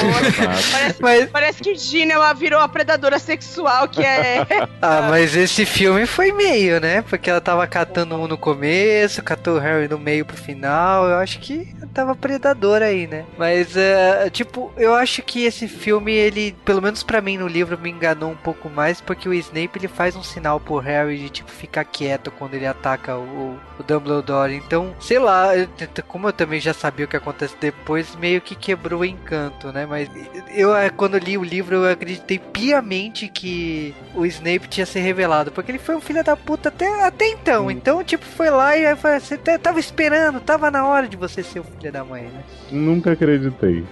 Parece, parece que Gina ela virou a predadora sexual que é. [LAUGHS] Ah, mas esse filme foi meio, né? Porque ela tava catando um no começo, catou o Harry no meio pro final. Eu acho que tava predador aí, né? Mas, é, tipo, eu acho que esse filme, ele, pelo menos pra mim no livro, me enganou um pouco mais, porque o Snape ele faz um sinal pro Harry de, tipo, ficar quieto quando ele ataca o, o Dumbledore. Então, sei lá, eu- como eu também já sabia o que acontece depois, meio que quebrou o encanto, né? Mas eu, eh, quando li o livro, eu acreditei piamente que o Snape tinha se revelado, porque ele foi um filho da puta até, até então. Então, tipo, foi lá e aí foi, você t- tava esperando, tava na hora de você ser o filho da mãe, né? Nunca acreditei.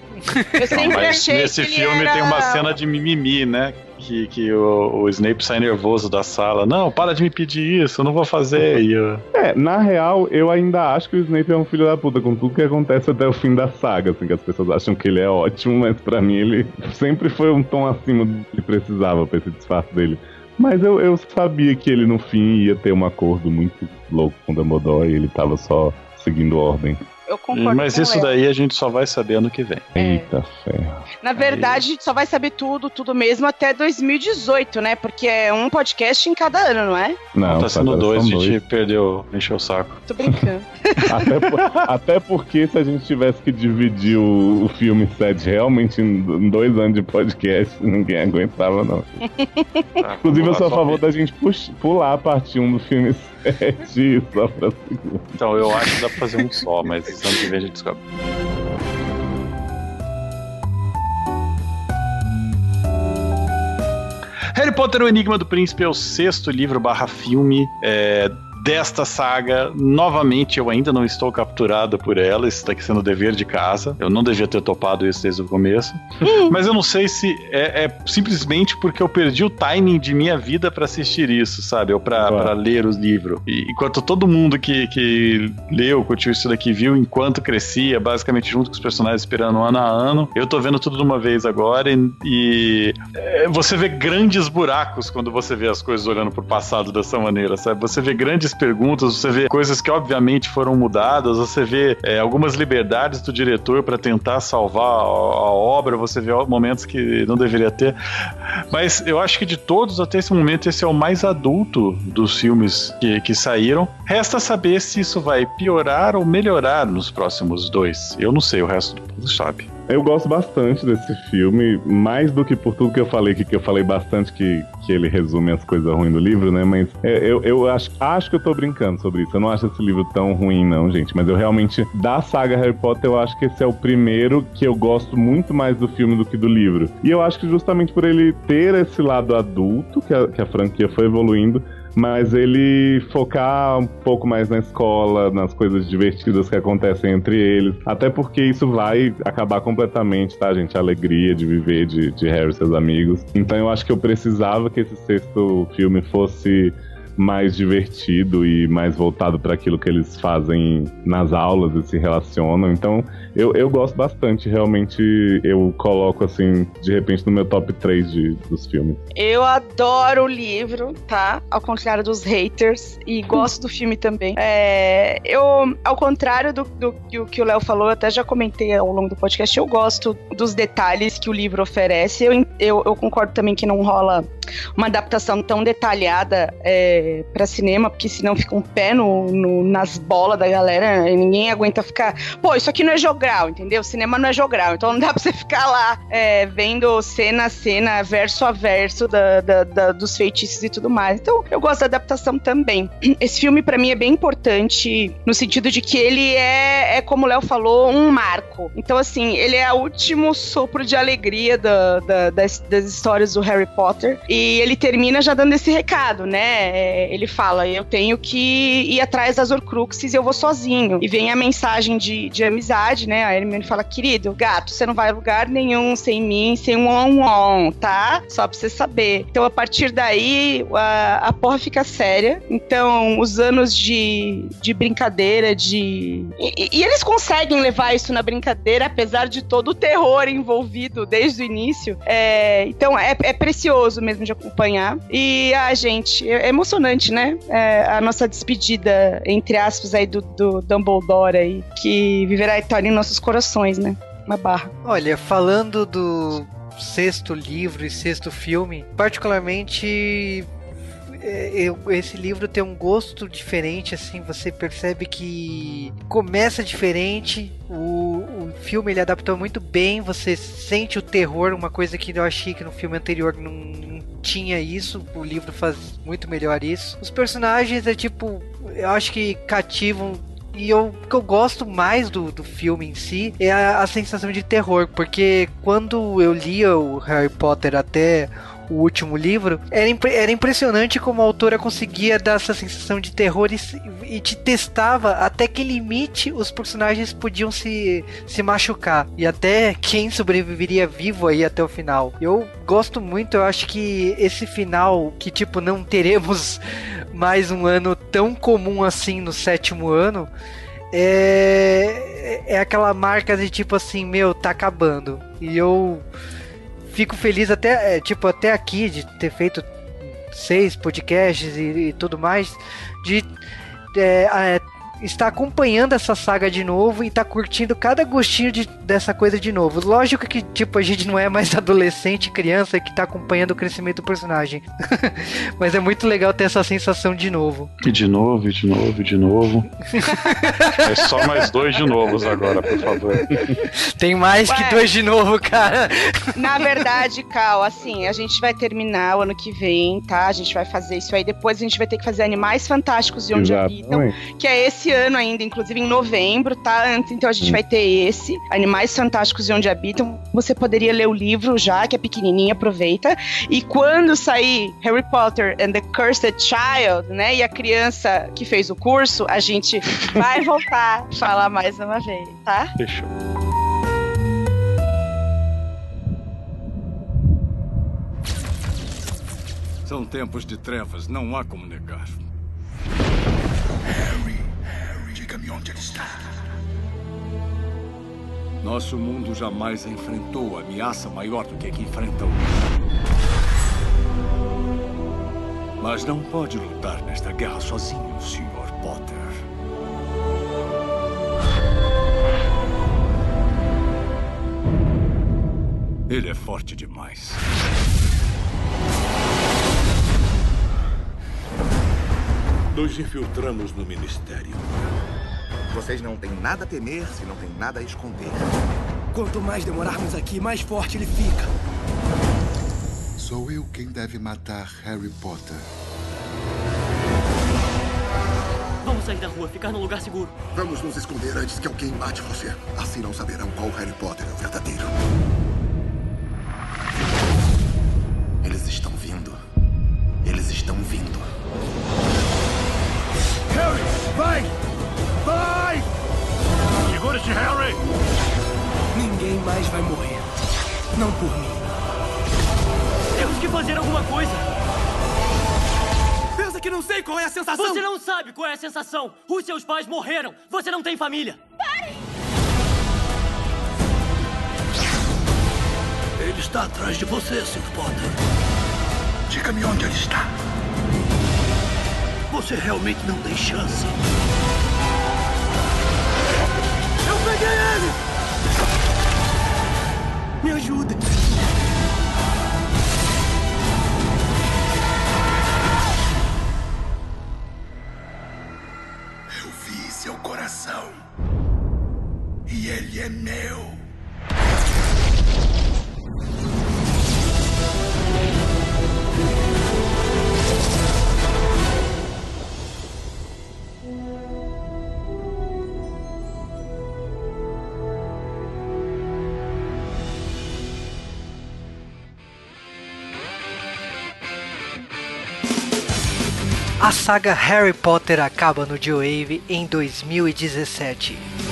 Eu sempre Mas achei nesse que ele filme era... tem uma cena de mimimi, né? Que, que o, o Snape sai nervoso da sala. Não, para de me pedir isso, eu não vou fazer. E eu... É, na real, eu ainda acho que o Snape é um filho da puta com tudo que acontece até o fim da saga, assim, que as pessoas acham que ele é ótimo, mas pra mim ele sempre foi um tom acima do que precisava pra esse disfarce dele. Mas eu, eu sabia que ele no fim ia ter um acordo muito louco com o Dumbledore e ele tava só seguindo ordem. Eu concordo Mas com isso ela. daí a gente só vai saber ano que vem. Eita ferro. Na verdade, a gente só vai saber tudo, tudo mesmo até 2018, né? Porque é um podcast em cada ano, não é? Não, tá sendo agora dois, a gente perdeu, encheu o saco. Tô brincando. [LAUGHS] [LAUGHS] Até, por- até porque se a gente tivesse que dividir o, o filme 7 realmente em, em dois anos de podcast, [LAUGHS] ninguém aguentava, não. Inclusive, eu sou a favor da gente pular a parte 1 do filme 7 só pra segunda. Então, eu acho que dá pra fazer um só, mas ano que vem a gente descobre. Harry Potter, o Enigma do Príncipe é o sexto livro barra filme é, desta saga. Novamente, eu ainda não estou capturado por ela. Isso está sendo dever de casa. Eu não devia ter topado isso desde o começo. Mas eu não sei se é, é simplesmente porque eu perdi o timing de minha vida para assistir isso, sabe? Ou para ler os livros. E enquanto todo mundo que, que leu, curtiu isso daqui, viu enquanto crescia, basicamente junto com os personagens esperando ano a ano, eu tô vendo tudo de uma vez agora e, e, é, você vê grandes buracos quando você vê as coisas olhando pro passado dessa maneira, sabe? Você vê grandes perguntas, você vê coisas que obviamente foram mudadas, você vê é, algumas liberdades do diretor para tentar salvar a, a obra, você vê momentos que não deveria ter. Mas eu acho que de todos, até esse momento, esse é o mais adulto dos filmes que, que saíram. Resta saber se isso vai piorar ou melhorar nos próximos dois. Eu não sei, o resto do povo sabe. Eu gosto bastante desse filme, mais do que por tudo que eu falei aqui, que eu falei bastante que, que ele resume as coisas ruins do livro, né? Mas é, eu, eu acho, acho que eu tô brincando sobre isso. Eu não acho esse livro tão ruim, não, gente. Mas eu realmente, da saga Harry Potter, eu acho que esse é o primeiro que eu gosto muito mais do filme do que do livro. E eu acho que justamente por ele ter esse lado adulto, que a, que a franquia foi evoluindo, mas ele focar um pouco mais na escola, nas coisas divertidas que acontecem entre eles. Até porque isso vai acabar completamente, tá, gente? A alegria de viver de, de Harry e seus amigos. Então eu acho que eu precisava que esse sexto filme fosse mais divertido e mais voltado para aquilo que eles fazem nas aulas e se relacionam. Então, eu, eu gosto bastante, realmente eu coloco assim, de repente, no meu top 3 de, dos filmes. Eu adoro o livro, tá? Ao contrário dos haters. E [LAUGHS] gosto do filme também. É, eu, ao contrário do, do, do que o Léo falou, eu até já comentei ao longo do podcast, eu gosto dos detalhes que o livro oferece. Eu, eu, eu concordo também que não rola uma adaptação tão detalhada é, para cinema, porque senão fica um pé no, no- nas bolas da galera e ninguém aguenta ficar. Pô, isso aqui não é jogral, entendeu? Cinema não é jogral, então não dá [LAUGHS] pra você ficar lá é, vendo cena a cena, verso a verso da, da- da- dos feitiços e tudo mais. Então eu gosto da adaptação também. [CLEARS THROAT] Esse filme para mim é bem importante no sentido de que ele é, é como o Léo falou, um marco. Então, assim, ele é o último sopro de alegria da- da- das, das histórias do Harry Potter. E ele termina já dando esse recado, né? É, Ele fala: Eu tenho que ir atrás das Horcruxes e eu vou sozinho. E vem a mensagem de, de amizade, né? A Hermione fala: Querido, gato, você não vai a lugar nenhum sem mim, sem um on-on, tá? Só pra você saber. Então, a partir daí, a, a porra fica séria. Então, os anos de, de brincadeira, de. E, e eles conseguem levar isso na brincadeira, apesar de todo o terror envolvido desde o início. É, então, é, é precioso mesmo de acompanhar. E, ah, gente, é emocionante, né? É, a nossa despedida, entre aspas, aí do, do Dumbledore aí, que viverá eterno nossos corações, né? Uma barra. Olha, falando do sexto livro e sexto filme, particularmente é, esse livro tem um gosto diferente, assim, você percebe que começa diferente, o, o filme ele adaptou muito bem, você sente o terror, uma coisa que eu achei que no filme anterior não, não tinha isso, o livro faz muito melhor isso. Os personagens é tipo, eu acho que cativam e eu, o que eu gosto mais do, do filme em si é a, a sensação de terror, porque quando eu lia o Harry Potter até o último livro, era, impre- era impressionante como a autora conseguia dar essa sensação de terror e, e te testava até que limite os personagens podiam se, se machucar. E até quem sobreviveria vivo aí até o final. Eu gosto muito, eu acho que esse final, que tipo, não teremos mais um ano tão comum assim no sétimo ano, é, é aquela marca de tipo assim, meu, tá acabando. E eu fico feliz até, é, tipo, até aqui de ter feito seis podcasts e, e tudo mais, de é, estar acompanhando essa saga de novo e estar curtindo cada gostinho de, dessa coisa de novo. Lógico que, tipo, a gente não é mais [LAUGHS] adolescente, criança que tá acompanhando o crescimento do personagem. [LAUGHS] Mas é muito legal ter essa sensação de novo. E de novo, e de novo, e de novo. é só mais dois de novos agora, por favor. Tem mais que Ué. dois de novo, cara. Na verdade, Cal, assim, a gente vai terminar o ano que vem, tá? A gente vai fazer isso aí. Depois a gente vai ter que fazer Animais Fantásticos e Onde Habitam, que é esse ano ainda, inclusive em novembro, tá? Então a gente vai ter esse, Animais Fantásticos e Onde Habitam. Você poderia ler o livro já, que é pequenininho, aproveita. E quando sair Harry Potter and the Cursed Child, né? E a criança que fez o curso, a gente vai [LAUGHS] voltar a falar mais uma vez, tá? Fechou. São tempos de trevas, não há como negar. Onde ele está. Nosso mundo jamais enfrentou ameaça maior do que a que enfrentam. Mas não pode lutar nesta guerra sozinho, Sr. Potter. Ele é forte demais. Nos infiltramos no ministério. Vocês não têm nada a temer se não têm nada a esconder. Quanto mais demorarmos aqui, mais forte ele fica. Sou eu quem deve matar Harry Potter. Vamos sair da rua, ficar num lugar seguro. Vamos nos esconder antes que alguém mate você. Assim não saberão qual Harry Potter é o verdadeiro. Qual é a sensação. Os seus pais morreram. Você não tem família. Ele está atrás de você, Sr. Potter. Diga-me onde ele está. Você realmente não tem chance. Eu peguei ele! Me ajuda. Saga Harry Potter acaba no J-Wave em 2017.